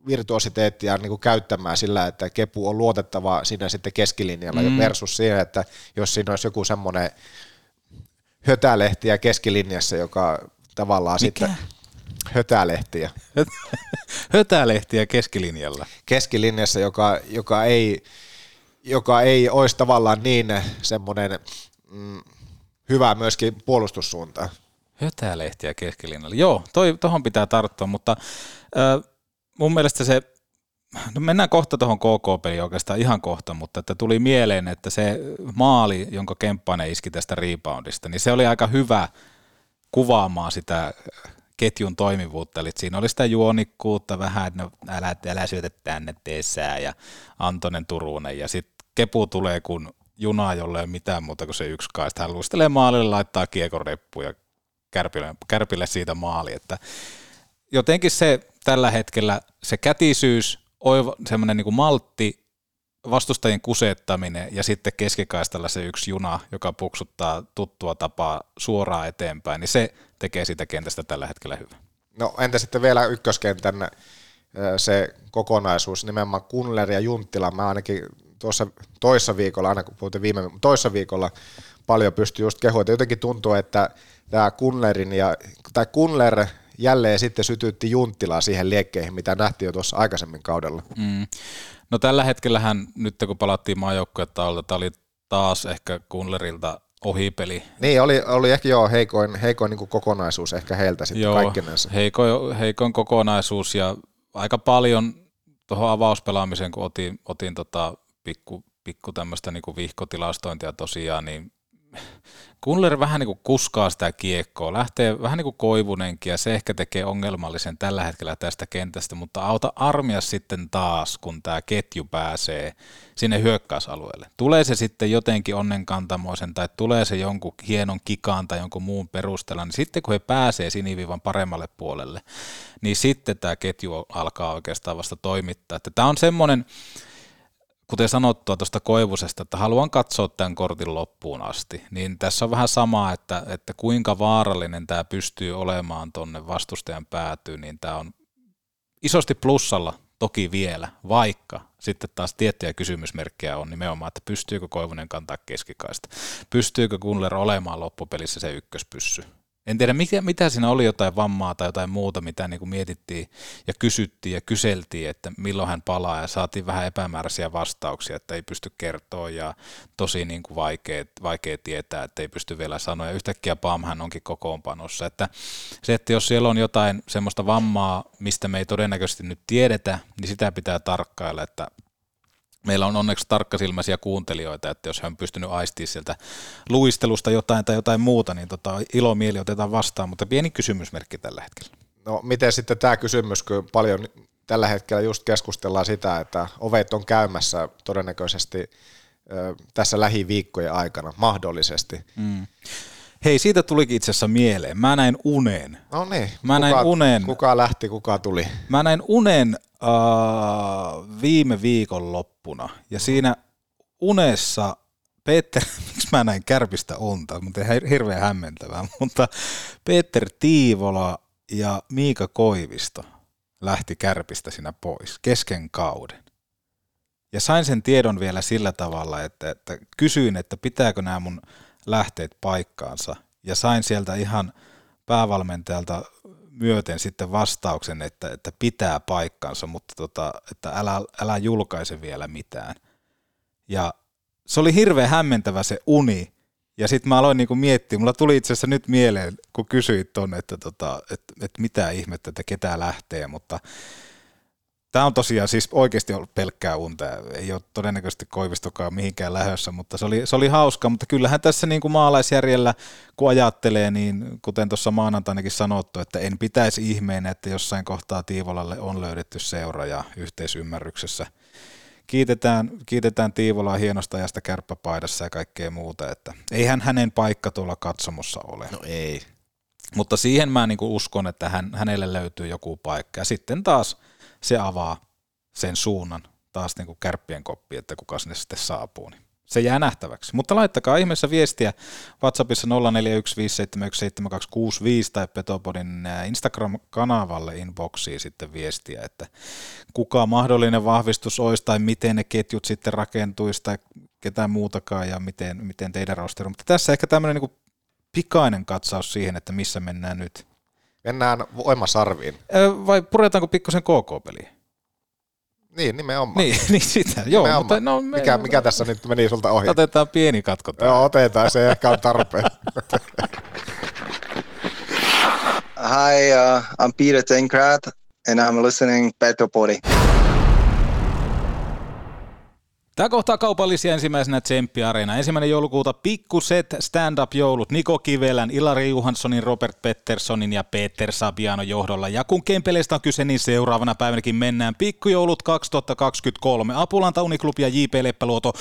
virtuositeettia niin kuin käyttämään sillä, että kepu on luotettava siinä sitten keskilinjalla mm. versus siihen, että jos siinä olisi joku semmoinen hötälehtiä keskilinjassa, joka tavallaan Mikä? sitten hötälehtiä. hötälehtiä keskilinjalla. Keskilinjassa, joka, joka, ei, joka ei olisi tavallaan niin semmoinen mm, hyvä myöskin puolustussuuntaan. Hötälehtiä keskilinjalla. Joo, toi, tohon pitää tarttua, mutta äh, mun mielestä se, no mennään kohta tuohon KK-peliin oikeastaan ihan kohta, mutta että tuli mieleen, että se maali, jonka Kemppainen iski tästä reboundista, niin se oli aika hyvä kuvaamaan sitä ketjun toimivuutta, eli siinä oli sitä juonikkuutta vähän, no, älä, älä syötä tänne teessää ja Antonen Turunen ja sitten Kepu tulee kun juna, jolle ei mitään muuta kuin se yksi kaista. Hän luistelee maalille, laittaa kiekon reppu ja kärpille, kärpille siitä maali, että jotenkin se tällä hetkellä se kätisyys, semmoinen niin maltti, vastustajien kusettaminen ja sitten keskikaistalla se yksi juna, joka puksuttaa tuttua tapaa suoraan eteenpäin, niin se tekee sitä kentästä tällä hetkellä hyvä. No entä sitten vielä ykköskentän se kokonaisuus, nimenomaan Kunler ja Junttila, mä ainakin tuossa toissa viikolla, aina kun puhutin viime toissa viikolla, paljon pystyi just kehumaan, jotenkin tuntuu, että tämä Kunlerin ja, tai Kunler jälleen sitten sytytti Junttilaa siihen liekkeihin, mitä nähtiin jo tuossa aikaisemmin kaudella. Mm. No tällä hetkellähän, nyt kun palattiin maajoukkuetta tämä oli taas ehkä Kunlerilta ohipeli. Niin, oli, oli ehkä joo heikoin, heikoin niin kokonaisuus ehkä heiltä sitten joo, kaikkinensa. Heikoin, heikoin kokonaisuus ja aika paljon tuohon avauspelaamiseen, kun otin, otin tota pikku, pikku tämmöistä niin vihkotilastointia tosiaan, niin Kunler vähän niin kuin kuskaa sitä kiekkoa, lähtee vähän niin kuin koivunenkin ja se ehkä tekee ongelmallisen tällä hetkellä tästä kentästä, mutta auta armia sitten taas, kun tämä ketju pääsee sinne hyökkäysalueelle. Tulee se sitten jotenkin onnenkantamoisen tai tulee se jonkun hienon kikaan tai jonkun muun perusteella, niin sitten kun he pääsee sinivivan paremmalle puolelle, niin sitten tämä ketju alkaa oikeastaan vasta toimittaa. Tämä on semmoinen, kuten sanottua tuosta Koivusesta, että haluan katsoa tämän kortin loppuun asti, niin tässä on vähän sama, että, että kuinka vaarallinen tämä pystyy olemaan tuonne vastustajan päätyyn, niin tämä on isosti plussalla toki vielä, vaikka sitten taas tiettyjä kysymysmerkkejä on nimenomaan, että pystyykö Koivunen kantaa keskikaista, pystyykö Kunler olemaan loppupelissä se ykköspyssy, En tiedä, mikä, mitä siinä oli jotain vammaa tai jotain muuta, mitä niin kuin mietittiin ja kysyttiin ja kyseltiin, että milloin hän palaa ja saatiin vähän epämääräisiä vastauksia, että ei pysty kertoa ja tosi niin kuin vaikea, vaikea tietää, että ei pysty vielä sanoa ja yhtäkkiä Pam hän onkin kokoonpanossa. Että se, että jos siellä on jotain semmoista vammaa, mistä me ei todennäköisesti nyt tiedetä, niin sitä pitää tarkkailla, että meillä on onneksi tarkkasilmäisiä kuuntelijoita, että jos hän on pystynyt aistimaan sieltä luistelusta jotain tai jotain muuta, niin tota, ilomieli otetaan vastaan, mutta pieni kysymysmerkki tällä hetkellä. No miten sitten tämä kysymys, kun paljon tällä hetkellä just keskustellaan sitä, että ovet on käymässä todennäköisesti ö, tässä lähiviikkojen aikana, mahdollisesti. Mm. Hei, siitä tulikin itse asiassa mieleen. Mä näin unen. No niin. Mä kuka, näin unen. Kuka lähti, kuka tuli? Mä näin unen uh, viime viikon loppuna. Ja siinä unessa Peter, miksi mä näin kärpistä unta, mutta hirveän hämmentävää, mutta Peter Tiivola ja Miika Koivisto lähti kärpistä siinä pois kesken kauden. Ja sain sen tiedon vielä sillä tavalla, että, että kysyin, että pitääkö nämä mun lähteet paikkaansa. Ja sain sieltä ihan päävalmentajalta myöten sitten vastauksen, että, että pitää paikkansa, mutta tota, että älä, älä julkaise vielä mitään. Ja se oli hirveän hämmentävä se uni, ja sitten mä aloin niinku miettiä, mulla tuli itse asiassa nyt mieleen, kun kysyit tuonne, että, tota, että, että mitä ihmettä, että ketä lähtee, mutta Tämä on tosiaan siis oikeasti ollut pelkkää unta. Ei ole todennäköisesti Koivistokaan mihinkään lähössä, mutta se oli, se oli hauska. Mutta kyllähän tässä niin kuin maalaisjärjellä, kun ajattelee, niin kuten tuossa maanantainakin sanottu, että en pitäisi ihmeenä, että jossain kohtaa Tiivolalle on löydetty seura ja yhteisymmärryksessä. Kiitetään, kiitetään Tiivolaa hienosta ajasta kärppäpaidassa ja kaikkea muuta, että eihän hänen paikka tuolla katsomossa ole. No ei. Mutta siihen mä niin kuin uskon, että hän, hänelle löytyy joku paikka. Ja sitten taas – se avaa sen suunnan taas niin kuin kärppien koppi, että kuka sinne sitten saapuu. Niin se jää nähtäväksi. Mutta laittakaa ihmeessä viestiä WhatsAppissa 0415717265 tai Petopodin Instagram-kanavalle inboxiin sitten viestiä, että kuka mahdollinen vahvistus olisi tai miten ne ketjut sitten rakentuisi tai ketään muutakaan ja miten, miten teidän rosteri. Mutta tässä ehkä tämmöinen niin pikainen katsaus siihen, että missä mennään nyt. Mennään voimasarviin. Vai puretaanko pikkusen KK-peliä? Niin, nimenomaan. Niin, niin sitä, joo. Mutta no, me, mikä, mikä tässä nyt meni sulta ohi? Otetaan pieni katko. Joo, otetaan, se ehkä on tarpeen. Hi, uh, I'm Peter Tenkrat, and I'm listening Petopodi. Tämä kohtaa kaupallisia ensimmäisenä Tsemppi Areena. Ensimmäinen joulukuuta pikkuset stand-up-joulut Niko Kivelän, Ilari Johanssonin, Robert Petterssonin ja Peter Sabiano johdolla. Ja kun Kempeleistä on kyse, niin seuraavana päivänäkin mennään pikkujoulut 2023. Apulanta Uniklubi ja J.P. Leppäluoto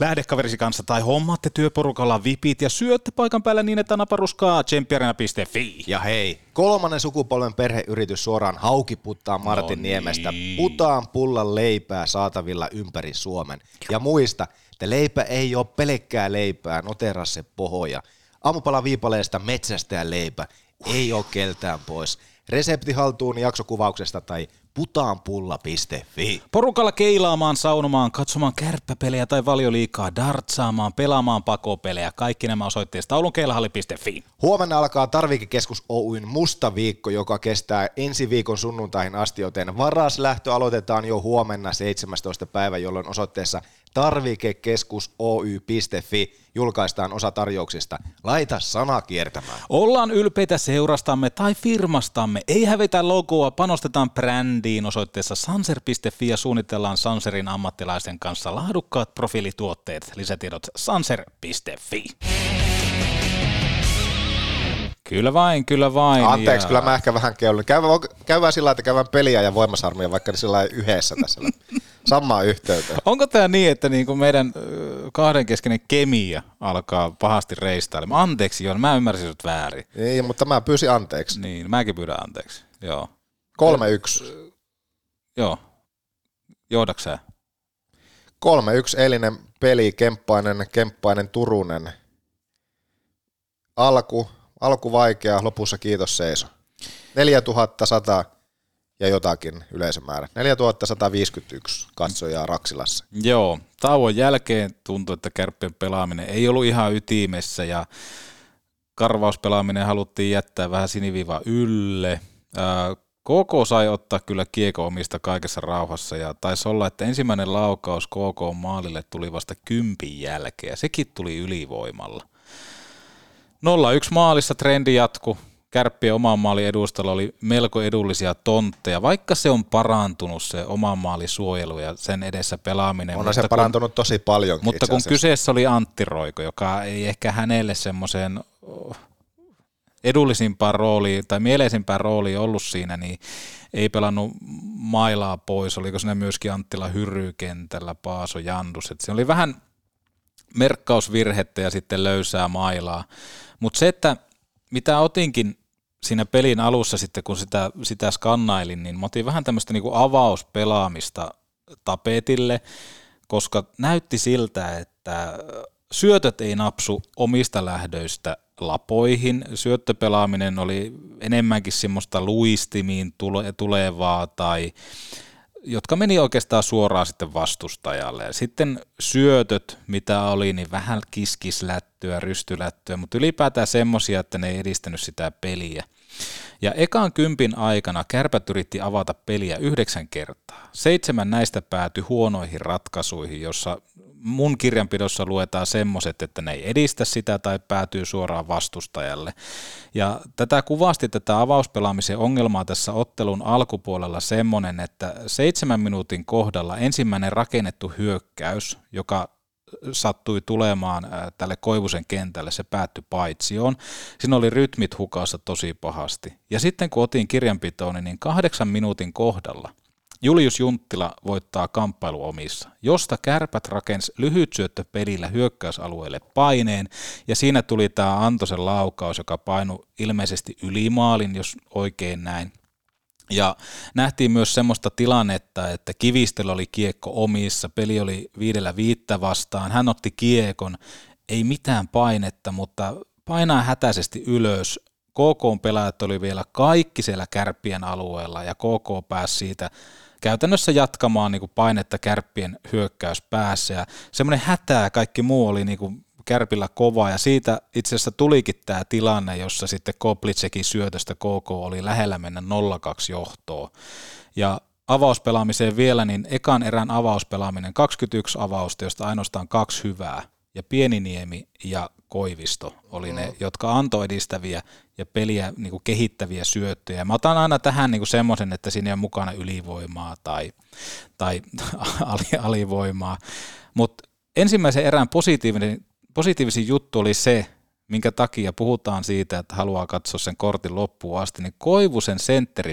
lähdekaverisi kanssa tai hommaatte työporukalla vipit ja syötte paikan päällä niin, että naparuskaa tsemppiareena.fi. Ja hei, kolmannen sukupolven perheyritys suoraan haukiputtaa Martin no Niemestä. Niin. Putaan pullan leipää saatavilla ympäri Suomen. Ja muista, että leipä ei ole pelkkää leipää, notera se pohoja. Aamupala viipaleesta metsästä leipä ei ole keltään pois. Resepti haltuun jaksokuvauksesta tai putaanpulla.fi. Porukalla keilaamaan, saunomaan, katsomaan kärppäpelejä tai valioliikaa, dartsaamaan, pelaamaan pakopelejä. Kaikki nämä osoitteesta taulunkeilahalli.fi. Huomenna alkaa Tarvikekeskus Oyn musta viikko, joka kestää ensi viikon sunnuntaihin asti, joten varas lähtö aloitetaan jo huomenna 17. päivä, jolloin osoitteessa tarvikekeskus Oy.fi julkaistaan osa tarjouksista. Laita sana kiertämään. Ollaan ylpeitä seurastamme tai firmastamme. Ei hävetä logoa, panostetaan brändiin osoitteessa sanser.fi ja suunnitellaan Sanserin ammattilaisten kanssa laadukkaat profiilituotteet. Lisätiedot sanser.fi. Kyllä vain, kyllä vain. Anteeksi, ja... kyllä mä ehkä vähän keulin. Käydään, käydään sillä että käydään peliä ja voimasarmia vaikka sillä yhdessä tässä. Samaa yhteyteen. Onko tämä niin, että niinku meidän kahdenkeskinen kemia alkaa pahasti reistailemaan? Anteeksi, joo, mä ymmärsin sut väärin. Ei, mutta mä pyysin anteeksi. Niin, mäkin pyydän anteeksi, joo. 3-1. Joo. Johdaksä? 3-1 eilinen peli, Kemppainen, Kemppainen, Turunen. Alku, alku vaikea, lopussa kiitos seiso. 4100 ja jotakin yleisömäärä. 4151 katsojaa Raksilassa. Joo, tauon jälkeen tuntui, että kärppien pelaaminen ei ollut ihan ytimessä ja karvauspelaaminen haluttiin jättää vähän siniviiva ylle. KK sai ottaa kyllä kiekko omista kaikessa rauhassa ja taisi olla, että ensimmäinen laukaus KK maalille tuli vasta kympin jälkeen ja sekin tuli ylivoimalla. 0-1 maalissa trendi jatku. Kärppien oman maalin edustalla oli melko edullisia tontteja, vaikka se on parantunut se oman maalin suojelu ja sen edessä pelaaminen. On se parantunut kun, tosi paljon. Mutta kun kyseessä oli Antti Roiko, joka ei ehkä hänelle semmoiseen edullisimpaan rooliin tai mieleisimpään rooliin ollut siinä, niin ei pelannut mailaa pois. Oliko siinä myöskin Anttila Hyrykentällä, Paaso Jandus. Et se oli vähän merkkausvirhettä ja sitten löysää mailaa. Mutta se, että mitä otinkin siinä pelin alussa sitten, kun sitä, sitä skannailin, niin mä otin vähän tämmöistä niinku avauspelaamista tapetille, koska näytti siltä, että syötöt ei napsu omista lähdöistä lapoihin. Syöttöpelaaminen oli enemmänkin semmoista luistimiin tule, tulevaa tai jotka meni oikeastaan suoraan sitten vastustajalle. Ja sitten syötöt, mitä oli, niin vähän kiskislättyä, rystylättyä, mutta ylipäätään semmoisia, että ne ei edistänyt sitä peliä. Ja ekan kympin aikana kärpät yritti avata peliä yhdeksän kertaa. Seitsemän näistä päätyi huonoihin ratkaisuihin, jossa mun kirjanpidossa luetaan semmoiset, että ne ei edistä sitä tai päätyy suoraan vastustajalle. Ja tätä kuvasti tätä avauspelaamisen ongelmaa tässä ottelun alkupuolella semmoinen, että seitsemän minuutin kohdalla ensimmäinen rakennettu hyökkäys, joka sattui tulemaan tälle Koivusen kentälle, se päättyi paitsioon. Siinä oli rytmit hukassa tosi pahasti. Ja sitten kun otin kirjanpitoon, niin kahdeksan minuutin kohdalla Julius Junttila voittaa kamppailu omissa, josta kärpät rakensi lyhyt syöttö pelillä hyökkäysalueelle paineen, ja siinä tuli tämä Antosen laukaus, joka painui ilmeisesti yli maalin, jos oikein näin. Ja nähtiin myös semmoista tilannetta, että Kivistel oli kiekko omissa, peli oli viidellä viittä vastaan, hän otti kiekon, ei mitään painetta, mutta painaa hätäisesti ylös. KK pelaajat oli vielä kaikki siellä kärppien alueella ja KK pääsi siitä käytännössä jatkamaan niin kuin painetta kärppien hyökkäys päässä ja semmoinen hätää kaikki muu oli niin kuin kärpillä kova ja siitä itse asiassa tulikin tämä tilanne, jossa sitten Koplitsekin syötöstä KK oli lähellä mennä 0-2 johtoon. Ja avauspelaamiseen vielä, niin ekan erän avauspelaaminen 21 avausta, josta ainoastaan kaksi hyvää ja Pieniniemi ja Koivisto oli ne, mm. jotka antoi edistäviä ja peliä niin kuin kehittäviä syöttöjä. Mä otan aina tähän niin semmoisen, että siinä on mukana ylivoimaa tai, tai alivoimaa. Mutta ensimmäisen erään positiivinen, positiivisin juttu oli se, minkä takia puhutaan siitä, että haluaa katsoa sen kortin loppuun asti, niin Koivusen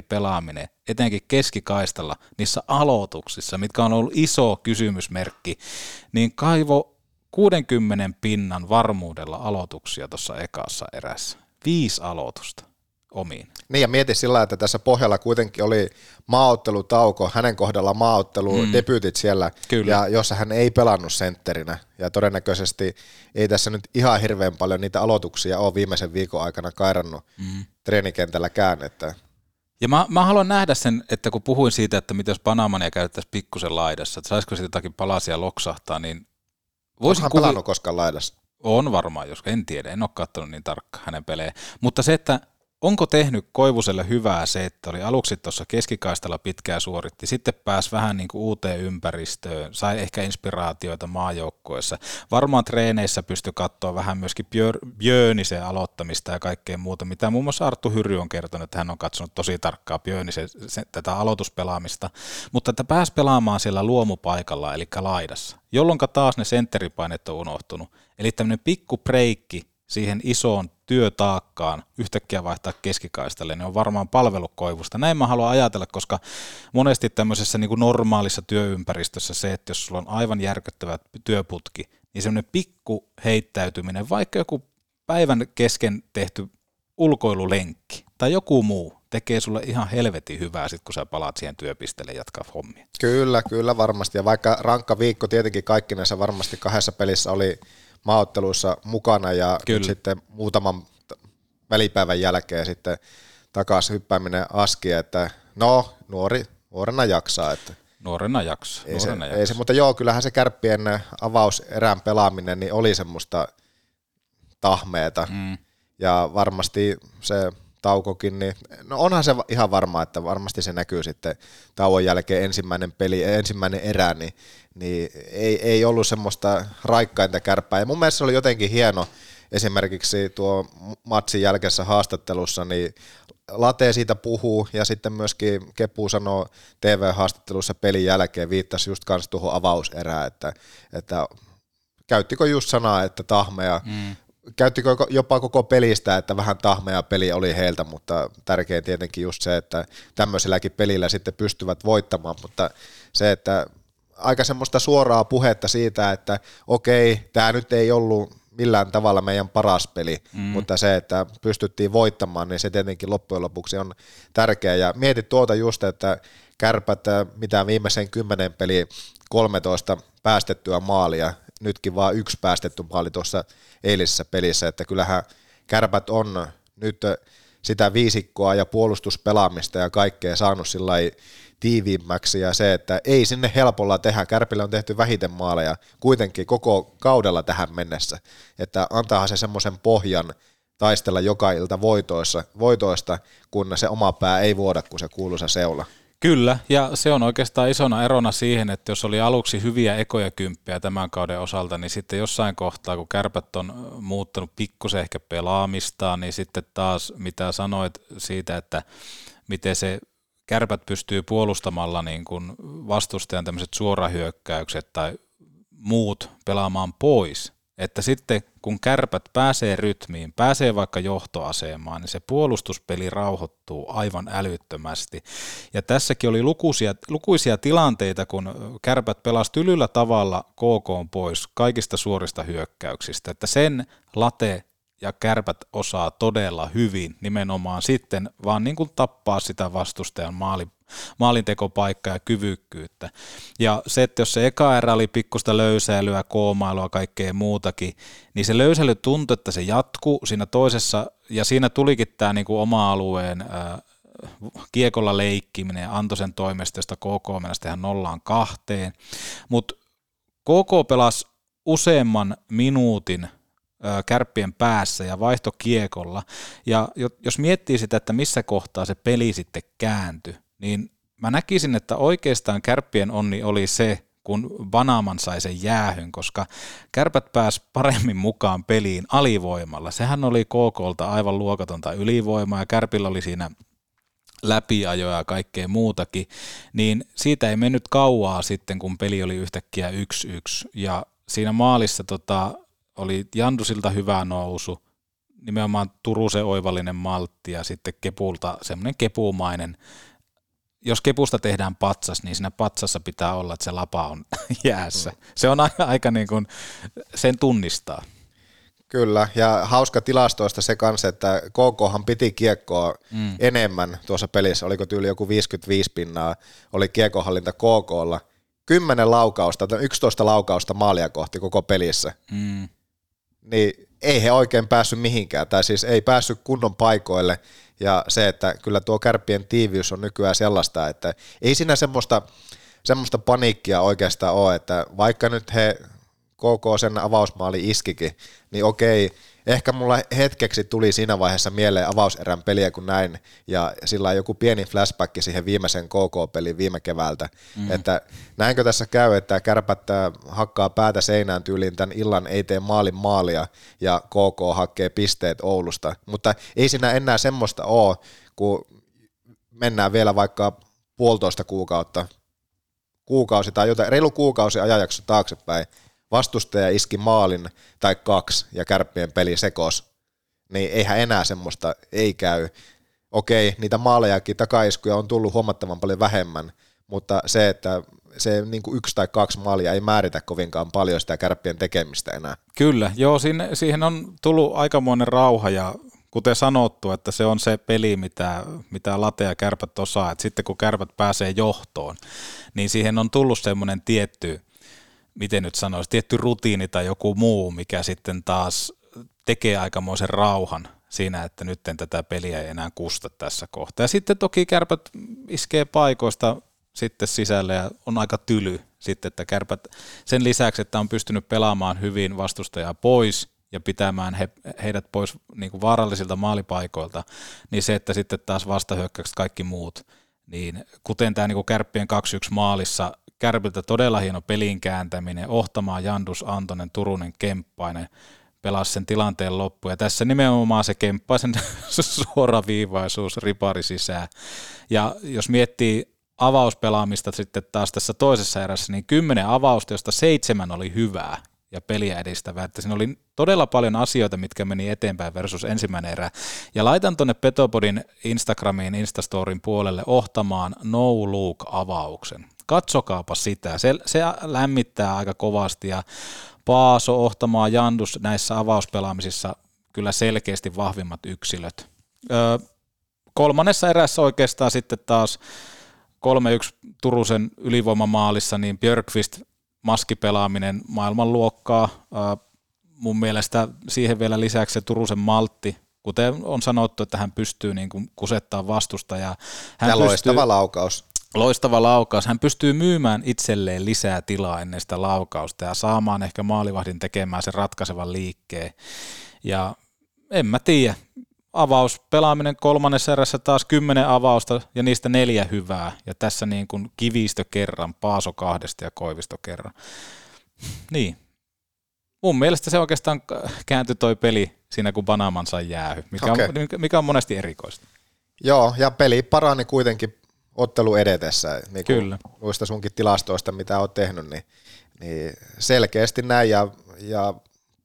pelaaminen, etenkin keskikaistalla, niissä aloituksissa, mitkä on ollut iso kysymysmerkki, niin Kaivo 60 pinnan varmuudella aloituksia tuossa ekassa erässä. Viisi aloitusta omiin. Niin ja mieti sillä, että tässä pohjalla kuitenkin oli maaottelutauko, hänen kohdalla maaottelu, mm. debutit siellä, Kyllä. ja jossa hän ei pelannut sentterinä. Ja todennäköisesti ei tässä nyt ihan hirveän paljon niitä aloituksia ole viimeisen viikon aikana kairannut mm. treenikentälläkään. Että ja mä, mä haluan nähdä sen, että kun puhuin siitä, että mitä jos Panamania käytettäisiin pikkusen laidassa, että saisiko siitä jotakin palasia loksahtaa, niin Voisin Onko hän kuvi... pelannut koskaan laidassa? On varmaan, jos en tiedä, en ole katsonut niin tarkkaan hänen pelejä. Mutta se, että onko tehnyt Koivuselle hyvää se, että oli aluksi tuossa keskikaistalla pitkää suoritti, sitten pääsi vähän niin kuin uuteen ympäristöön, sai ehkä inspiraatioita maajoukkoissa. Varmaan treeneissä pystyi katsoa vähän myöskin Björnisen aloittamista ja kaikkea muuta, mitä muun muassa Arttu Hyry on kertonut, että hän on katsonut tosi tarkkaa Björnisen tätä aloituspelaamista, mutta että pääsi pelaamaan siellä luomupaikalla, eli laidassa, jolloin taas ne sentteripainet on unohtunut. Eli tämmöinen pikku breikki siihen isoon työtaakkaan yhtäkkiä vaihtaa keskikaistalle, niin on varmaan palvelukoivusta. Näin mä haluan ajatella, koska monesti tämmöisessä niin kuin normaalissa työympäristössä se, että jos sulla on aivan järkyttävä työputki, niin semmoinen pikku heittäytyminen, vaikka joku päivän kesken tehty ulkoilulenkki tai joku muu, tekee sulle ihan helvetin hyvää sit, kun sä palaat siihen työpisteelle jatkaa hommia. Kyllä, kyllä varmasti. Ja vaikka rankka viikko tietenkin kaikkinensa varmasti kahdessa pelissä oli maaotteluissa mukana ja Kyllä. sitten muutaman välipäivän jälkeen sitten takaisin hyppääminen aski, että no, nuori, nuorena jaksaa. Että nuorena jaksaa. Ei, nuorena se, jaksaa. ei se, mutta joo, kyllähän se kärppien avauserän pelaaminen niin oli semmoista tahmeeta. Mm. ja varmasti se taukokin, niin no onhan se ihan varma, että varmasti se näkyy sitten tauon jälkeen ensimmäinen peli, ensimmäinen erä, niin, niin ei, ei ollut semmoista raikkainta kärppää. Ja mun mielestä se oli jotenkin hieno, esimerkiksi tuo matsin jälkeisessä haastattelussa, niin Late siitä puhuu ja sitten myöskin Kepu sanoo TV-haastattelussa pelin jälkeen, viittasi just kanssa tuohon avauserään, että, että käyttikö just sanaa, että tahmeja, mm. Käyttikö jopa koko pelistä, että vähän tahmeja peli oli heiltä, mutta tärkein tietenkin just se, että tämmöiselläkin pelillä sitten pystyvät voittamaan, mutta se, että aika semmoista suoraa puhetta siitä, että okei, tämä nyt ei ollut millään tavalla meidän paras peli, mm. mutta se, että pystyttiin voittamaan, niin se tietenkin loppujen lopuksi on tärkeää. Ja mietit tuota just, että kärpät, mitä viimeisen kymmenen peli 13 päästettyä maalia, nytkin vaan yksi päästetty maali tuossa eilisessä pelissä, että kyllähän kärpät on nyt sitä viisikkoa ja puolustuspelaamista ja kaikkea saanut sillä tiiviimmäksi ja se, että ei sinne helpolla tehdä. Kärpille on tehty vähiten maaleja kuitenkin koko kaudella tähän mennessä, että antaahan se semmoisen pohjan taistella joka ilta voitoista, kun se oma pää ei vuoda, kun se kuuluisa seula. Kyllä, ja se on oikeastaan isona erona siihen, että jos oli aluksi hyviä ekoja kymppejä tämän kauden osalta, niin sitten jossain kohtaa, kun kärpät on muuttanut pikkusen ehkä pelaamistaan, niin sitten taas mitä sanoit siitä, että miten se kärpät pystyy puolustamalla niin kuin vastustajan tämmöiset suorahyökkäykset tai muut pelaamaan pois. Että sitten kun kärpät pääsee rytmiin, pääsee vaikka johtoasemaan, niin se puolustuspeli rauhoittuu aivan älyttömästi. Ja tässäkin oli lukuisia, lukuisia tilanteita, kun kärpät pelasi tylyllä tavalla KK pois kaikista suorista hyökkäyksistä. Että sen late ja kärpät osaa todella hyvin nimenomaan sitten vaan niin kuin tappaa sitä vastustajan maali, maalintekopaikkaa ja kyvykkyyttä. Ja se, että jos se eka erä oli pikkusta löysäilyä, koomailua, kaikkea muutakin, niin se löysäily tuntui, että se jatkuu siinä toisessa, ja siinä tulikin tämä niin kuin oma alueen kiekolla leikkiminen Antosen toimesta, josta KK mennä tehdä nollaan kahteen, mutta KK pelasi useamman minuutin kärppien päässä ja vaihto kiekolla. Ja jos miettii sitä, että missä kohtaa se peli sitten kääntyi, niin mä näkisin, että oikeastaan kärppien onni oli se, kun Vanaman sai sen jäähyn, koska kärpät pääs paremmin mukaan peliin alivoimalla. Sehän oli KKlta aivan luokatonta ylivoimaa ja kärpillä oli siinä läpiajoja ja kaikkea muutakin, niin siitä ei mennyt kauaa sitten, kun peli oli yhtäkkiä 1-1 ja siinä maalissa tota, oli Jandusilta hyvä nousu, nimenomaan Turusen oivallinen maltti ja sitten Kepulta semmoinen kepumainen. Jos Kepusta tehdään patsas, niin siinä patsassa pitää olla, että se lapa on jäässä. Se on aika, aika niin kuin, sen tunnistaa. Kyllä, ja hauska tilastoista se kanssa, että KKhan piti kiekkoa mm. enemmän tuossa pelissä, oliko tyyli joku 55 pinnaa, oli kiekkohallinta KKlla, 10 laukausta, 11 laukausta maalia kohti koko pelissä. Mm niin ei he oikein päässyt mihinkään, tai siis ei päässyt kunnon paikoille, ja se, että kyllä tuo kärppien tiiviys on nykyään sellaista, että ei siinä semmoista, semmoista paniikkia oikeastaan ole, että vaikka nyt he KK sen avausmaali iskikin, niin okei, ehkä mulla hetkeksi tuli siinä vaiheessa mieleen avauserän peliä kun näin, ja sillä on joku pieni flashback siihen viimeisen KK-peliin viime keväältä, mm. että näinkö tässä käy, että kärpät äh, hakkaa päätä seinään tyyliin tämän illan ei tee maalin maalia, ja KK hakee pisteet Oulusta, mutta ei siinä enää semmoista ole, kun mennään vielä vaikka puolitoista kuukautta, kuukausi tai jotain, reilu kuukausi ajanjakso taaksepäin, vastustaja iski maalin tai kaksi ja kärppien peli sekos, niin eihän enää semmoista ei käy. Okei, niitä maalejakin takaiskuja on tullut huomattavan paljon vähemmän, mutta se, että se niin kuin yksi tai kaksi maalia ei määritä kovinkaan paljon sitä kärppien tekemistä enää. Kyllä, joo, sinne, siihen on tullut aikamoinen rauha ja kuten sanottu, että se on se peli, mitä, mitä late ja kärpät osaa, että sitten kun kärpät pääsee johtoon, niin siihen on tullut semmoinen tietty miten nyt sanoisi, tietty rutiini tai joku muu, mikä sitten taas tekee aikamoisen rauhan siinä, että nyt tätä peliä ei enää kusta tässä kohtaa. Ja sitten toki kärpät iskee paikoista sitten sisälle ja on aika tyly sitten, että kärpät sen lisäksi, että on pystynyt pelaamaan hyvin vastustajaa pois ja pitämään he, heidät pois niin kuin vaarallisilta maalipaikoilta, niin se, että sitten taas vastahyökkäykset kaikki muut, niin kuten tämä niin kärppien 2-1 maalissa, kärpiltä todella hieno pelin kääntäminen, Ohtamaa, Jandus, Antonen, Turunen, Kemppainen, pelasi sen tilanteen loppu. Ja tässä nimenomaan se Kemppaisen suoraviivaisuus ripari sisään. Ja jos miettii avauspelaamista sitten taas tässä toisessa erässä, niin kymmenen avausta, josta seitsemän oli hyvää ja peliä edistävää. Että siinä oli todella paljon asioita, mitkä meni eteenpäin versus ensimmäinen erä. Ja laitan tuonne Petopodin Instagramiin, Instastorin puolelle ohtamaan no look avauksen. Katsokaapa sitä, se, se lämmittää aika kovasti ja Paaso, Ohtamaa, Jandus näissä avauspelaamisissa kyllä selkeästi vahvimmat yksilöt. Öö, kolmannessa erässä oikeastaan sitten taas 3-1 Turusen ylivoimamaalissa, niin Björkvist maskipelaaminen maailmanluokkaa. Mun mielestä siihen vielä lisäksi se Turusen maltti, kuten on sanottu, että hän pystyy niin kuin kusettaa vastusta. Ja, hän ja pystyy, loistava laukaus. Loistava laukaus. Hän pystyy myymään itselleen lisää tilaa ennen sitä laukausta ja saamaan ehkä maalivahdin tekemään sen ratkaisevan liikkeen. Ja en mä tiedä, avaus, pelaaminen kolmannessa erässä taas kymmenen avausta ja niistä neljä hyvää. Ja tässä niin kuin kivistö kerran, Paaso kahdesta ja Koivisto kerran. Niin. Mun mielestä se oikeastaan kääntyi toi peli siinä, kun Banaman sai jäähy, mikä, okay. on, mikä on monesti erikoista. Joo, ja peli parani kuitenkin ottelu edetessä. Niin Kyllä. Noista sunkin tilastoista, mitä olet tehnyt, niin, niin selkeästi näin ja, ja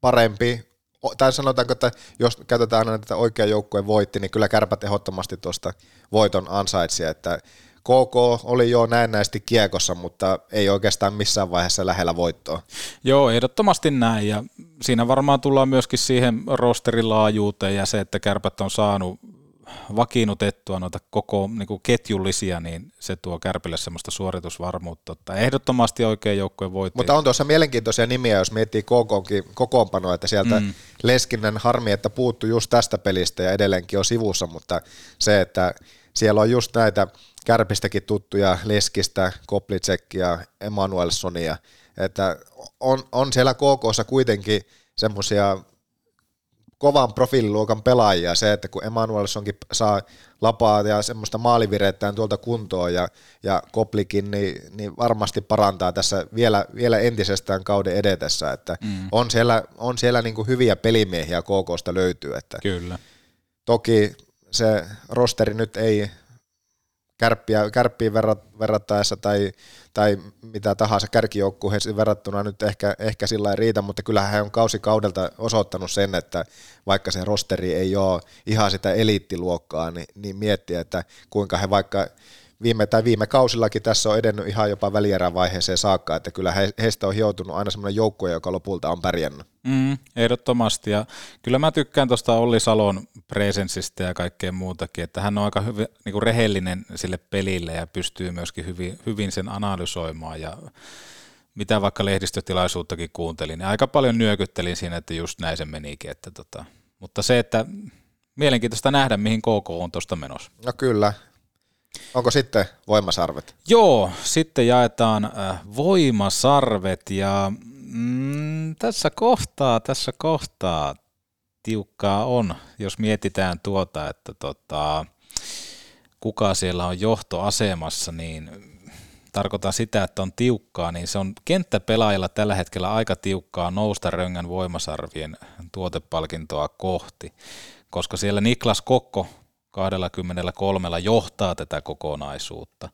parempi tai sanotaanko, että jos käytetään aina tätä oikean joukkueen voitti, niin kyllä kärpät ehdottomasti tuosta voiton ansaitsi, että KK oli jo näennäisesti kiekossa, mutta ei oikeastaan missään vaiheessa lähellä voittoa. Joo, ehdottomasti näin, ja siinä varmaan tullaan myöskin siihen rosterin laajuuteen ja se, että kärpät on saanut vakiinnutettua noita koko niin kuin ketjullisia, niin se tuo Kärpille semmoista suoritusvarmuutta. Että ehdottomasti oikein joukkojen voitti. Mutta on tuossa mielenkiintoisia nimiä, jos miettii KKkin kokoonpanoa, että sieltä mm. Leskinen harmi, että puuttu just tästä pelistä ja edelleenkin on sivussa, mutta se, että siellä on just näitä Kärpistäkin tuttuja Leskistä, Koplitsekkia, Emanuelsonia, että on, on siellä KKssa kuitenkin semmoisia kovan profiililuokan pelaajia. Se, että kun Emanuelsonkin saa lapaa ja semmoista maalivirettään tuolta kuntoon ja, ja Koplikin, niin, niin, varmasti parantaa tässä vielä, vielä entisestään kauden edetessä. Että mm. On siellä, on siellä niin kuin hyviä pelimiehiä KKsta löytyy. Että Kyllä. Toki se rosteri nyt ei kärppiä, kärppiin verrattaessa tai, tai mitä tahansa kärkijoukkueeseen verrattuna nyt ehkä, ehkä sillä ei riitä, mutta kyllähän hän on kausikaudelta osoittanut sen, että vaikka se rosteri ei ole ihan sitä eliittiluokkaa, niin, niin miettiä, että kuinka he vaikka viime, tai viime kausillakin tässä on edennyt ihan jopa välierävaiheeseen saakka, että kyllä he, heistä on hioutunut aina semmoinen joukkue, joka lopulta on pärjännyt. Mm, ehdottomasti, ja kyllä mä tykkään tuosta Olli Salon presenssistä ja kaikkea muutakin, että hän on aika hyvin, niin kuin rehellinen sille pelille ja pystyy myöskin hyvin, hyvin sen analysoimaan, ja mitä vaikka lehdistötilaisuuttakin kuuntelin, niin aika paljon nyökyttelin siinä, että just näin se menikin, että tota, mutta se, että mielenkiintoista nähdä, mihin KK on tuosta menossa. No kyllä, Onko sitten voimasarvet? Joo, sitten jaetaan äh, voimasarvet ja mm, tässä kohtaa, tässä kohtaa tiukkaa on, jos mietitään tuota, että tota, kuka siellä on johtoasemassa, niin tarkoitan sitä, että on tiukkaa, niin se on kenttäpelaajilla tällä hetkellä aika tiukkaa nousta Röngän voimasarvien tuotepalkintoa kohti, koska siellä Niklas Kokko 23 johtaa tätä kokonaisuutta,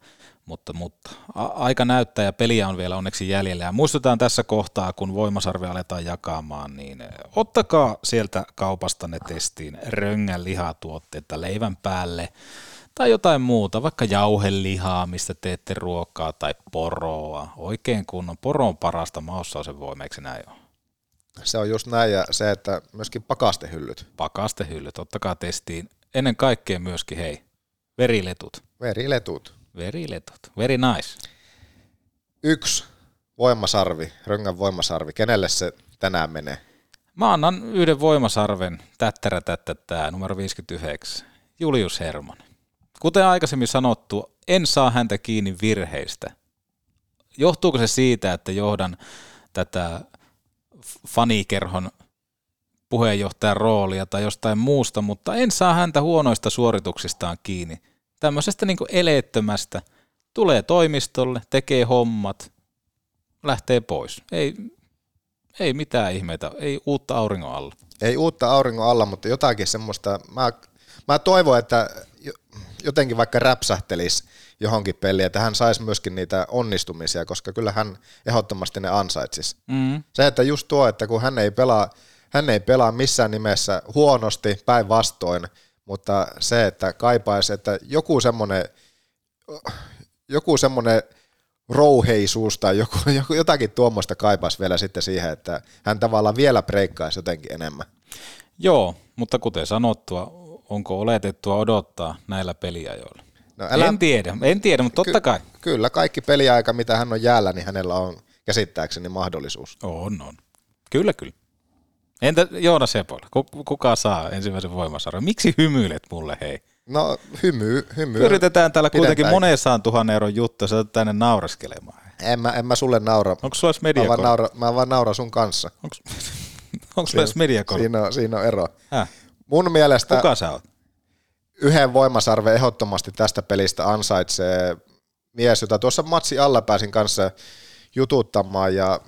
mutta, mutta aika näyttää ja peliä on vielä onneksi jäljellä. Ja muistutaan tässä kohtaa, kun voimasarve aletaan jakamaan, niin ottakaa sieltä kaupasta ne testiin röngän lihatuotteita leivän päälle tai jotain muuta, vaikka jauhelihaa, mistä teette ruokaa tai poroa. Oikein kunnon poro on parasta maussa on sen voimeeksi näin on. Se on just näin ja se, että myöskin pakastehyllyt. Pakastehyllyt, ottakaa testiin ennen kaikkea myöskin, hei, veriletut. Veriletut. Veriletut, very nice. Yksi voimasarvi, Röngän voimasarvi, kenelle se tänään menee? Mä annan yhden voimasarven, tättärä tättättää, numero 59, Julius Herman. Kuten aikaisemmin sanottu, en saa häntä kiinni virheistä. Johtuuko se siitä, että johdan tätä fanikerhon puheenjohtajan roolia tai jostain muusta, mutta en saa häntä huonoista suorituksistaan kiinni. Tämmöisestä niin eleettömästä. Tulee toimistolle, tekee hommat, lähtee pois. Ei, ei mitään ihmeitä, ei uutta auringon alla. Ei uutta auringon alla, mutta jotakin semmoista, mä, mä toivon, että jotenkin vaikka räpsähtelisi johonkin peliin, että hän saisi myöskin niitä onnistumisia, koska kyllä hän ehdottomasti ne ansaitsisi. Mm. Se, että just tuo, että kun hän ei pelaa, hän ei pelaa missään nimessä huonosti päinvastoin, mutta se, että kaipaisi, että joku semmoinen joku semmoinen rouheisuus tai joku, joku, jotakin tuommoista kaipaisi vielä sitten siihen, että hän tavallaan vielä breikkaisi jotenkin enemmän. Joo, mutta kuten sanottua, onko oletettua odottaa näillä peliajoilla? No älä... En tiedä, en tiedä, mutta totta Ky- kai. Kyllä, kaikki peliaika, mitä hän on jäällä, niin hänellä on käsittääkseni mahdollisuus. On, on. Kyllä, kyllä. Entä Joona Sepola, kuka saa ensimmäisen voimasarjan? Miksi hymyilet mulle, hei? No hymy, hymy. Yritetään täällä kuitenkin moneen tuhannen euron juttu, sä tänne nauraskelemaan. En mä, en mä sulle naura. Onko sulla mediakone? Mä vaan naura, mä vaan naura sun kanssa. Onko, sulla edes mediakone? Siinä on, siinä on ero. Häh? Mun mielestä... Kuka sä oot? Yhden voimasarve ehdottomasti tästä pelistä ansaitsee mies, jota tuossa matsi alla pääsin kanssa jututtamaan ja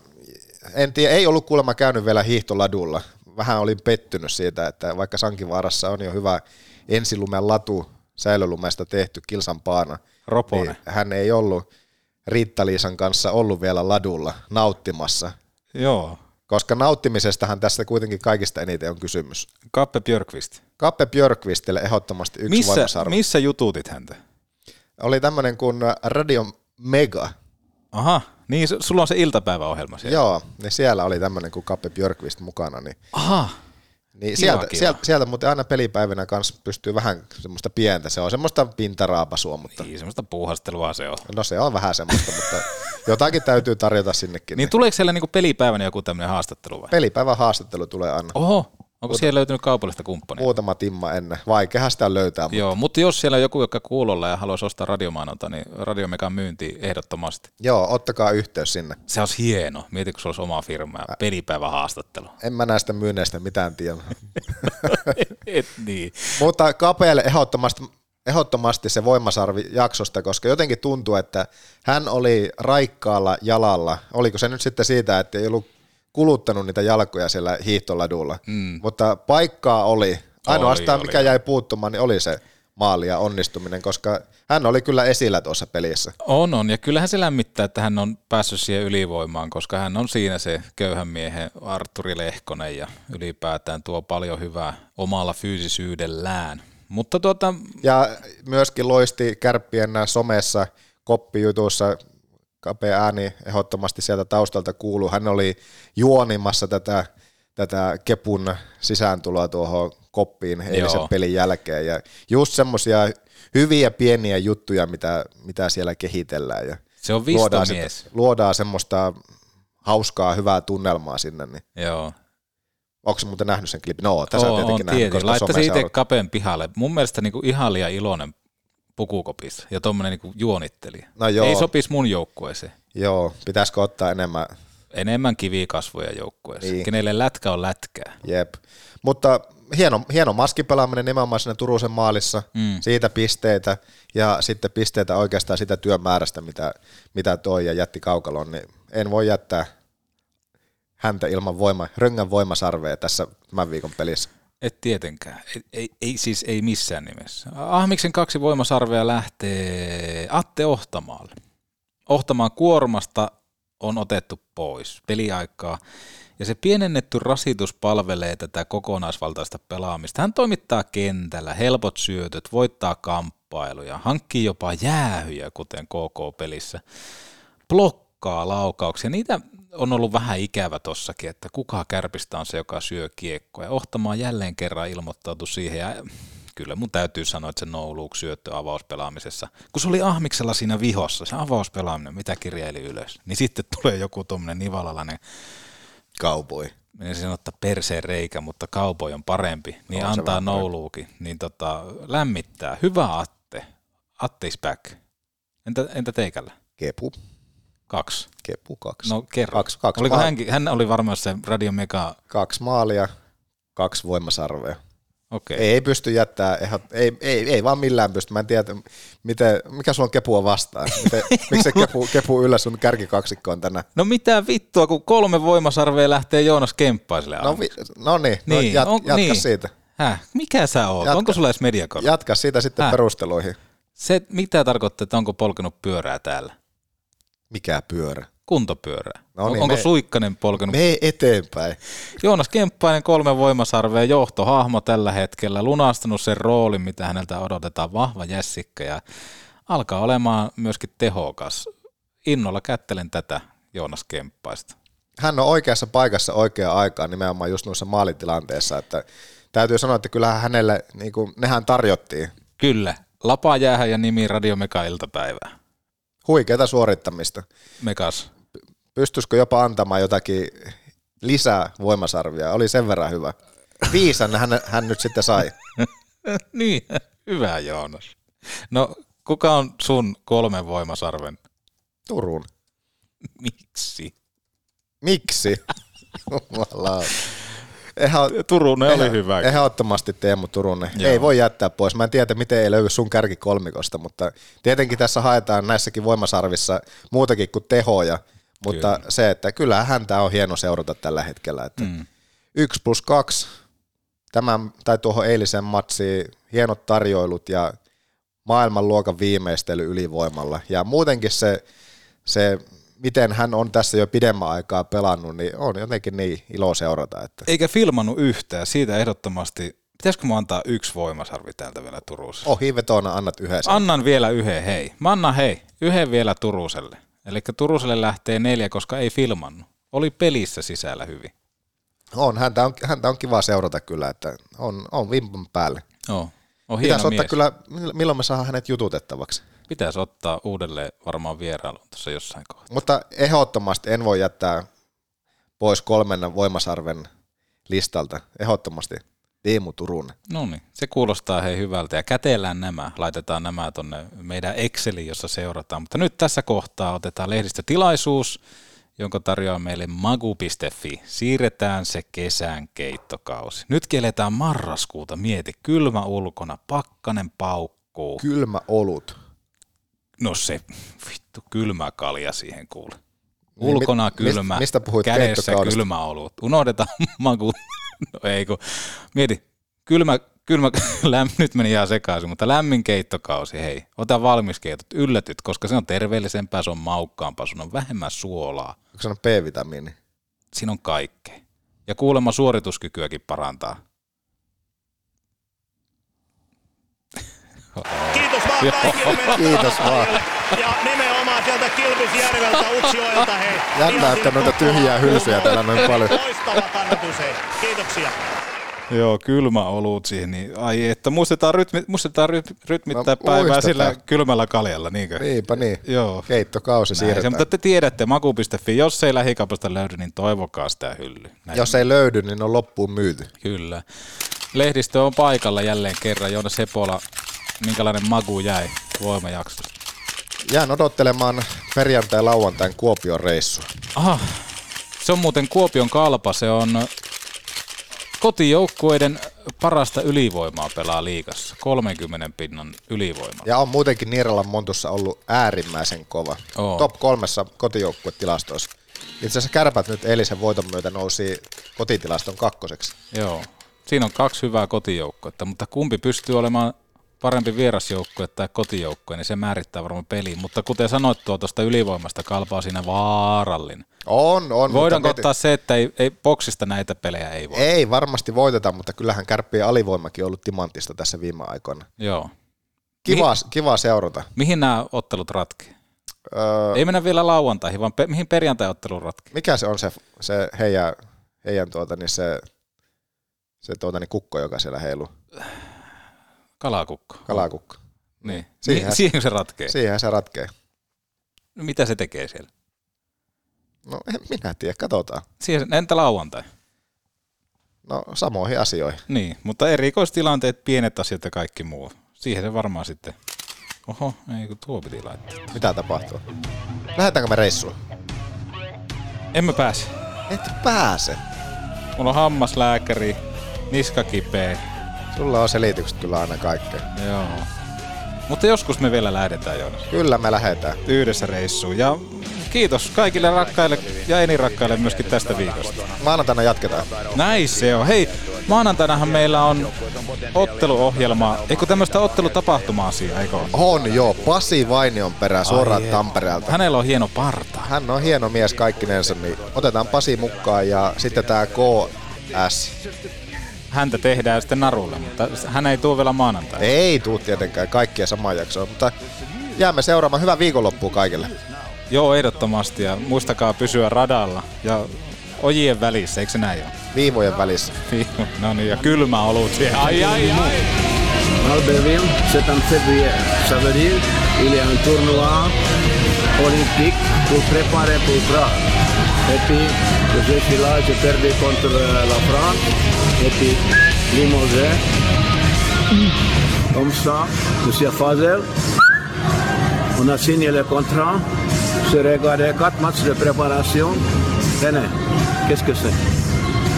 en tiedä, ei ollut kuulemma käynyt vielä hiihtoladulla. Vähän olin pettynyt siitä, että vaikka Sankivaarassa on jo hyvä ensilumen latu säilölumesta tehty kilsan paana, Roponen. Niin hän ei ollut Riitta-Liisan kanssa ollut vielä ladulla nauttimassa. Joo. Koska nauttimisestahan tässä kuitenkin kaikista eniten on kysymys. Kappe Björkvist. Kappe Björkvistille ehdottomasti yksi missä. Missä jututit häntä? Oli tämmöinen kuin Radio Mega. Aha, niin sulla on se iltapäiväohjelma siellä. Joo, niin siellä oli tämmöinen kuin Kappe Björkvist mukana. Niin Aha, niin sieltä, kiva. sieltä, sieltä, mutta aina pelipäivinä kanssa pystyy vähän semmoista pientä, se on semmoista pintaraapasua, mutta... Niin, semmoista puuhastelua se on. No se on vähän semmoista, mutta jotakin täytyy tarjota sinnekin. Niin, niin. tuleeko siellä niinku pelipäivänä joku tämmöinen haastattelu vai? Pelipäivän haastattelu tulee aina. Oho, Onko siellä löytynyt kaupallista kumppania? Muutama timma ennen. Vaikeahan sitä löytää. Mutta... Joo, mutta jos siellä on joku, joka kuulolla ja haluaisi ostaa radiomainonta, niin Radiomekan myynti ehdottomasti. Joo, ottakaa yhteys sinne. Se olisi hieno. Mieti, kun se olisi oma firma ja pelipäivä haastattelu. En mä näistä myynneistä mitään tiedä. Et niin. mutta kapealle ehdottomasti, ehdottomasti se voimasarvi jaksosta, koska jotenkin tuntuu, että hän oli raikkaalla jalalla. Oliko se nyt sitten siitä, että ei ollut kuluttanut niitä jalkoja siellä hiihtoladulla, mm. mutta paikkaa oli. Ainoastaan oli, mikä oli. jäi puuttumaan, niin oli se maali ja onnistuminen, koska hän oli kyllä esillä tuossa pelissä. On, on, ja kyllähän se lämmittää, että hän on päässyt siihen ylivoimaan, koska hän on siinä se köyhän miehen Arturi Lehkonen ja ylipäätään tuo paljon hyvää omalla fyysisyydellään. Mutta tuota... Ja myöskin loisti kärppien somessa koppijutuissa kapea ääni ehdottomasti sieltä taustalta kuuluu. Hän oli juonimassa tätä, tätä Kepun sisääntuloa tuohon koppiin eilisen Joo. pelin jälkeen. Ja just semmoisia hyviä pieniä juttuja, mitä, mitä siellä kehitellään. Ja se on luodaan, mies. luodaan semmoista hauskaa, hyvää tunnelmaa sinne. Niin. Joo. Onko se muuten nähnyt sen klipin? No, tässä on tietenkin nähnyt, Laittaisi itse kapen pihalle. Mun mielestä niinku ihan liian iloinen pukukopissa ja tuommoinen niinku juonitteli. No joo. Ei sopisi mun joukkueeseen. Joo, pitäisikö ottaa enemmän? Enemmän kivikasvoja joukkueeseen. Niin. Kenelle lätkä on lätkää. Jep. Mutta hieno, hieno maskipelaaminen nimenomaan siinä Turusen maalissa, mm. siitä pisteitä ja sitten pisteitä oikeastaan sitä työmäärästä, mitä, mitä toi ja jätti kaukalon, niin en voi jättää häntä ilman voima, röngän voimasarvea tässä tämän viikon pelissä. Et tietenkään. Ei, ei, ei siis ei missään nimessä. Ahmiksen kaksi voimasarvea lähtee Atte Ohtamaalle. Ohtamaan kuormasta on otettu pois peliaikaa, ja se pienennetty rasitus palvelee tätä kokonaisvaltaista pelaamista. Hän toimittaa kentällä, helpot syötöt, voittaa kamppailuja, hankkii jopa jäähyjä, kuten KK-pelissä, blokkaa laukauksia. Niitä on ollut vähän ikävä tossakin, että kuka kärpistä on se, joka syö kiekkoja. Ohtamaan jälleen kerran ilmoittautu siihen ja kyllä mun täytyy sanoa, että se no look syöttö avauspelaamisessa, kun se oli Ahmiksella siinä vihossa, se avauspelaaminen, mitä kirjaili ylös, niin sitten tulee joku tuommoinen nivalalainen Cowboy. Niin se ottaa perseen reikä, mutta cowboy on parempi, niin on antaa no niin tota, lämmittää. Hyvä Atte. Atte is back. Entä, entä teikällä? Kepu. Kaksi. Kepu kaksi. No kerro. Kaksi, kaksi Oliko hän, hän oli varmaan se Radio Mega... Kaksi maalia, kaksi voimasarvea. Okei. Ei, ei pysty jättää, ehdot, ei, ei, ei vaan millään pysty. Mä en tiedä, miten, mikä sulla on kepua vastaan. Miten, miksi se kepu, kepu yllä sun kärkikaksikkoon tänään? No mitä vittua, kun kolme voimasarvea lähtee Joonas Kemppaiselle No, vi, no niin, no Niin, jat, on- jatka niin. siitä. Häh? Mikä sä oot? Jatka- Onko sulla edes mediakortti? Jatka siitä sitten Häh? perusteluihin. Se, mitä tarkoittaa, että onko polkenut pyörää täällä? Mikä pyörä? Kuntopyörää. No niin, onko me- Suikkanen polkenut? Mene eteenpäin. Joonas Kemppainen kolme voimasarvea, johtohahmo tällä hetkellä, lunastanut sen roolin, mitä häneltä odotetaan, vahva jässikkä ja alkaa olemaan myöskin tehokas. Innolla kättelen tätä Joonas Kemppaista. Hän on oikeassa paikassa oikeaan aikaan nimenomaan just noissa maalitilanteissa, että täytyy sanoa, että kyllähän hänelle, niin kuin, nehän tarjottiin Kyllä, Lapa jäähän ja nimi Radio Meka iltapäivää. Huikeata suorittamista. Mekas. Pystyisikö jopa antamaan jotakin lisää voimasarvia? Oli sen verran hyvä. Viisan hän, hän nyt sitten sai. niin, hyvä Joonas. No, kuka on sun kolmen voimasarven? Turun. Miksi? Miksi? Ehä, Turunen oli hyvä. Ehdottomasti Teemu Turunen. Joo. Ei voi jättää pois. Mä en tiedä, miten ei löydy sun kärkikolmikosta, mutta tietenkin tässä haetaan näissäkin voimasarvissa muutakin kuin tehoja, mutta Kyllä. se, että kyllä häntä on hieno seurata tällä hetkellä. Että Mm. Yksi plus kaksi, tämän, tai tuohon eiliseen matsiin, hienot tarjoilut ja maailmanluokan viimeistely ylivoimalla. Ja muutenkin se, se, miten hän on tässä jo pidemmän aikaa pelannut, niin on jotenkin niin ilo seurata. Että Eikä filmannut yhtään, siitä ehdottomasti. Pitäisikö mä antaa yksi voimasarvi täältä vielä Turussa? ohi vetona annat yhdessä. Annan vielä yhden, hei. Mä annan hei, yhden vielä Turuselle. Eli Turuselle lähtee neljä, koska ei filmannut. Oli pelissä sisällä hyvin. On, häntä on, häntä on kiva seurata kyllä, että on, on vimpan päälle. Joo. On hieno Pitäisi ottaa mies. kyllä, milloin me saadaan hänet jututettavaksi. Pitäisi ottaa uudelleen varmaan vierailuun tuossa jossain kohtaa. Mutta ehdottomasti en voi jättää pois kolmen voimasarven listalta. Ehdottomasti Teemu Turunen. No niin, se kuulostaa hei hyvältä ja käteellään nämä, laitetaan nämä tonne meidän Exceliin, jossa seurataan. Mutta nyt tässä kohtaa otetaan lehdistötilaisuus, jonka tarjoaa meille magu.fi. Siirretään se kesän keittokausi. Nyt eletään marraskuuta, mieti, kylmä ulkona, pakkanen paukkuu. Kylmä olut. No se, vittu, kylmä kalja siihen kuule. Niin, Ulkona mist- kylmä, mistä puhuit kädessä kylmä olut. Unohdetaan maku. No ei kun, mieti, kylmä, kylmä, läm, nyt meni ihan sekaisin, mutta lämmin keittokausi, hei, ota valmiskeitot, yllätyt, koska se on terveellisempää, se on maukkaampaa, sun on vähemmän suolaa, Onko se on B-vitamiini? siinä on kaikkea. Ja kuulemma suorituskykyäkin parantaa. Kiitos vaan kaikille Kiitos vaan. Ja nimenomaan sieltä Kilpisjärveltä, Utsjoelta, hei. Jännä, että noita tyhjiä hylsyjä täällä noin paljon. Loistava kannatus, hei. Kiitoksia. Joo, kylmä olut siihen, niin ai että muistetaan, rytmi, muistetaan ryt, rytmittää No, päivää muistetaan. sillä kylmällä kaljalla, niinkö? Niinpä niin. Joo. Keittokausi Näin se, siirretään. mutta te tiedätte, maku.fi, jos ei lähikaupasta löydy, niin toivokaa sitä hylly. Näin. Jos ei löydy, niin on loppuun myyty. Kyllä. Lehdistö on paikalla jälleen kerran. Joona Sepola, minkälainen magu jäi voimajaksosta? Jään odottelemaan perjantai lauantain Kuopion reissua. Aha, se on muuten Kuopion kalpa. Se on kotijoukkueiden parasta ylivoimaa pelaa liigassa. 30 pinnan ylivoima. Ja on muutenkin Niiralan Montussa ollut äärimmäisen kova. Oo. Top kolmessa kotijoukkuetilastoissa. Itse asiassa kärpät nyt eilisen voiton myötä nousi kotitilaston kakkoseksi. Joo. Siinä on kaksi hyvää kotijoukkuetta, mutta kumpi pystyy olemaan parempi vierasjoukkue tai kotijoukkue, niin se määrittää varmaan peliin. Mutta kuten sanoit tuo tuosta ylivoimasta, kalpaa siinä vaarallinen. On, on. Voidaanko mutta ottaa se, että ei, ei boksista näitä pelejä ei voi? Ei varmasti voiteta, mutta kyllähän kärppien alivoimakin on ollut timanttista tässä viime aikoina. Joo. Kiva, kiva seurata. Mihin nämä ottelut ratkee? Öö, Ei mennä vielä lauantaihin, vaan pe- mihin perjantai-ottelu ratkee? mikä se on se, se heidän, heidän tuota, niin se, se tuota, niin kukko, joka siellä heiluu? Kalakukko. Kalakukko. Niin. Siihen- Siihen, siihen se ratkee. Siihen se ratkee. No Mitä se tekee siellä? No en minä tiedä, katsotaan. Siihen, entä lauantai? No samoihin asioihin. Niin, mutta erikoistilanteet, pienet asiat ja kaikki muu. Siihen se varmaan sitten... Oho, ei kun tuo piti laittaa. Mitä tapahtuu? Lähdetäänkö me reissuun? En mä pääse. Et pääse. Mulla on hammaslääkäri, niska kipeä. Sulla on selitykset kyllä aina kaikkeen. Joo. Mutta joskus me vielä lähdetään, Joonas. Kyllä me lähdetään. Yhdessä reissuun. Ja kiitos kaikille rakkaille ja enirakkaille myöskin tästä viikosta. Maanantaina jatketaan. Näin se on. Hei, maanantainahan meillä on otteluohjelma, eikö tämmöistä ottelutapahtuma-asiaa, eikö ole? On joo, Pasi Vainion perä suoraan Ai Tampereelta. Hänellä on hieno parta. Hän on hieno mies kaikkinensa, niin otetaan Pasi mukaan ja sitten tää KS. Häntä tehdään sitten narulle, mutta hän ei tule vielä maanantaina. Ei tuu tietenkään kaikkia samaan jaksoon, mutta jäämme seuraamaan. Hyvää viikonloppua kaikille. Joo, ehdottomasti. Ja muistakaa pysyä radalla ja ojien välissä, eikö se näin ole? Viivojen välissä. no niin, ja kylmä olut siellä. Ai, ai, ai. Albertville, c'est en février. Ça veut dire il y a un tournoi olympique pour préparer pour Prague. Et puis, je suis là, j'ai perdu contre la France. Et puis, Limoges. Comme ça, Monsieur Fazel, on a signé le contrat. Je regardé quatre matchs de préparation. Tenez, qu'est-ce que c'est?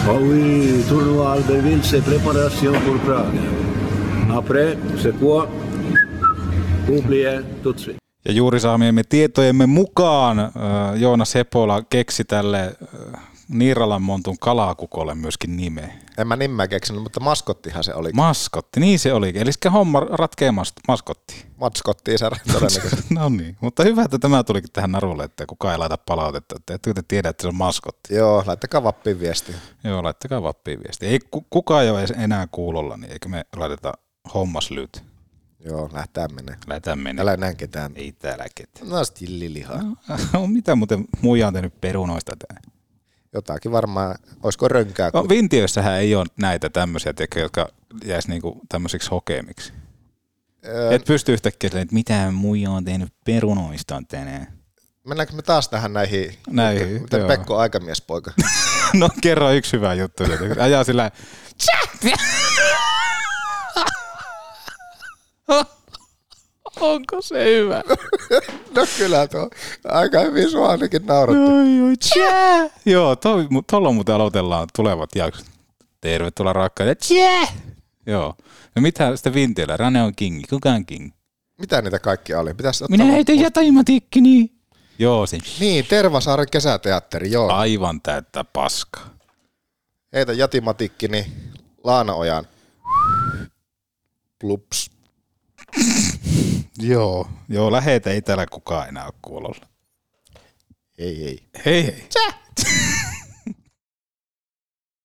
Oh oui, tournoi Albertville, c'est préparation pour Prague. Après, c'est quoi? Oubliez tout de suite. Ja juuri saamiemme tietojemme mukaan äh, Joonas Hepola keksi tälle äh, Niiralan montun kalakukolle myöskin nimeä. En mä nimeä keksinyt, mutta maskottihan se oli. Maskotti, niin se oli. Eli homma ratkee mas- maskotti. Matskottiin se todennäköisesti. no niin, mutta hyvä, että tämä tulikin tähän narulle, että kukaan ei laita palautetta. Että te tiedä, että se on maskotti. Joo, laittakaa vappiin viestiä. Joo, laittakaa vappiin viestiä. Ei ku- kukaan ei ole enää kuulolla, niin eikö me laiteta hommas lyt. Joo, lähtää menee. Lähdetään mennä. Älä näin ketään. Ei täällä ketään. No stillilihaa. No, mitä muuten muija on tehnyt perunoista tää? Jotakin varmaan, olisiko rönkää? No, Vintiössähän ei ole näitä tämmöisiä, tiedätkö, jotka jäisi niinku tämmöisiksi hokemiksi. Öö, Et pysty yhtäkkiä silleen, että mitä muija on tehnyt perunoista tänään. Mennäänkö me taas tähän näihin, Näihin, miten joo. Pekko aikamiespoika? no kerro yksi hyvä juttu. Ajaa sillä Onko se hyvä? no kyllä tuo, aika hyvin sua ainakin nauratti. Oi, oi, tjää. Joo, toi, mu- tuolla muuten aloitellaan tulevat jaksot. Tervetuloa rakkaille. Tjää. Joo. No mitä sitten Vintiöllä? Rane on king. Kuka on king? Mitä niitä kaikkia oli? Pitäisi ottaa Minä heitän jätäimatikkini. Joo, se. Niin, Tervasaaren kesäteatteri, joo. Aivan täyttä paskaa. Heitä jätimatikkini Laanaojan. Plups. Joo, joo, lähetä ei täällä kukaan enää ole kuulolla. Ei, ei. Hei hei. Tsäh!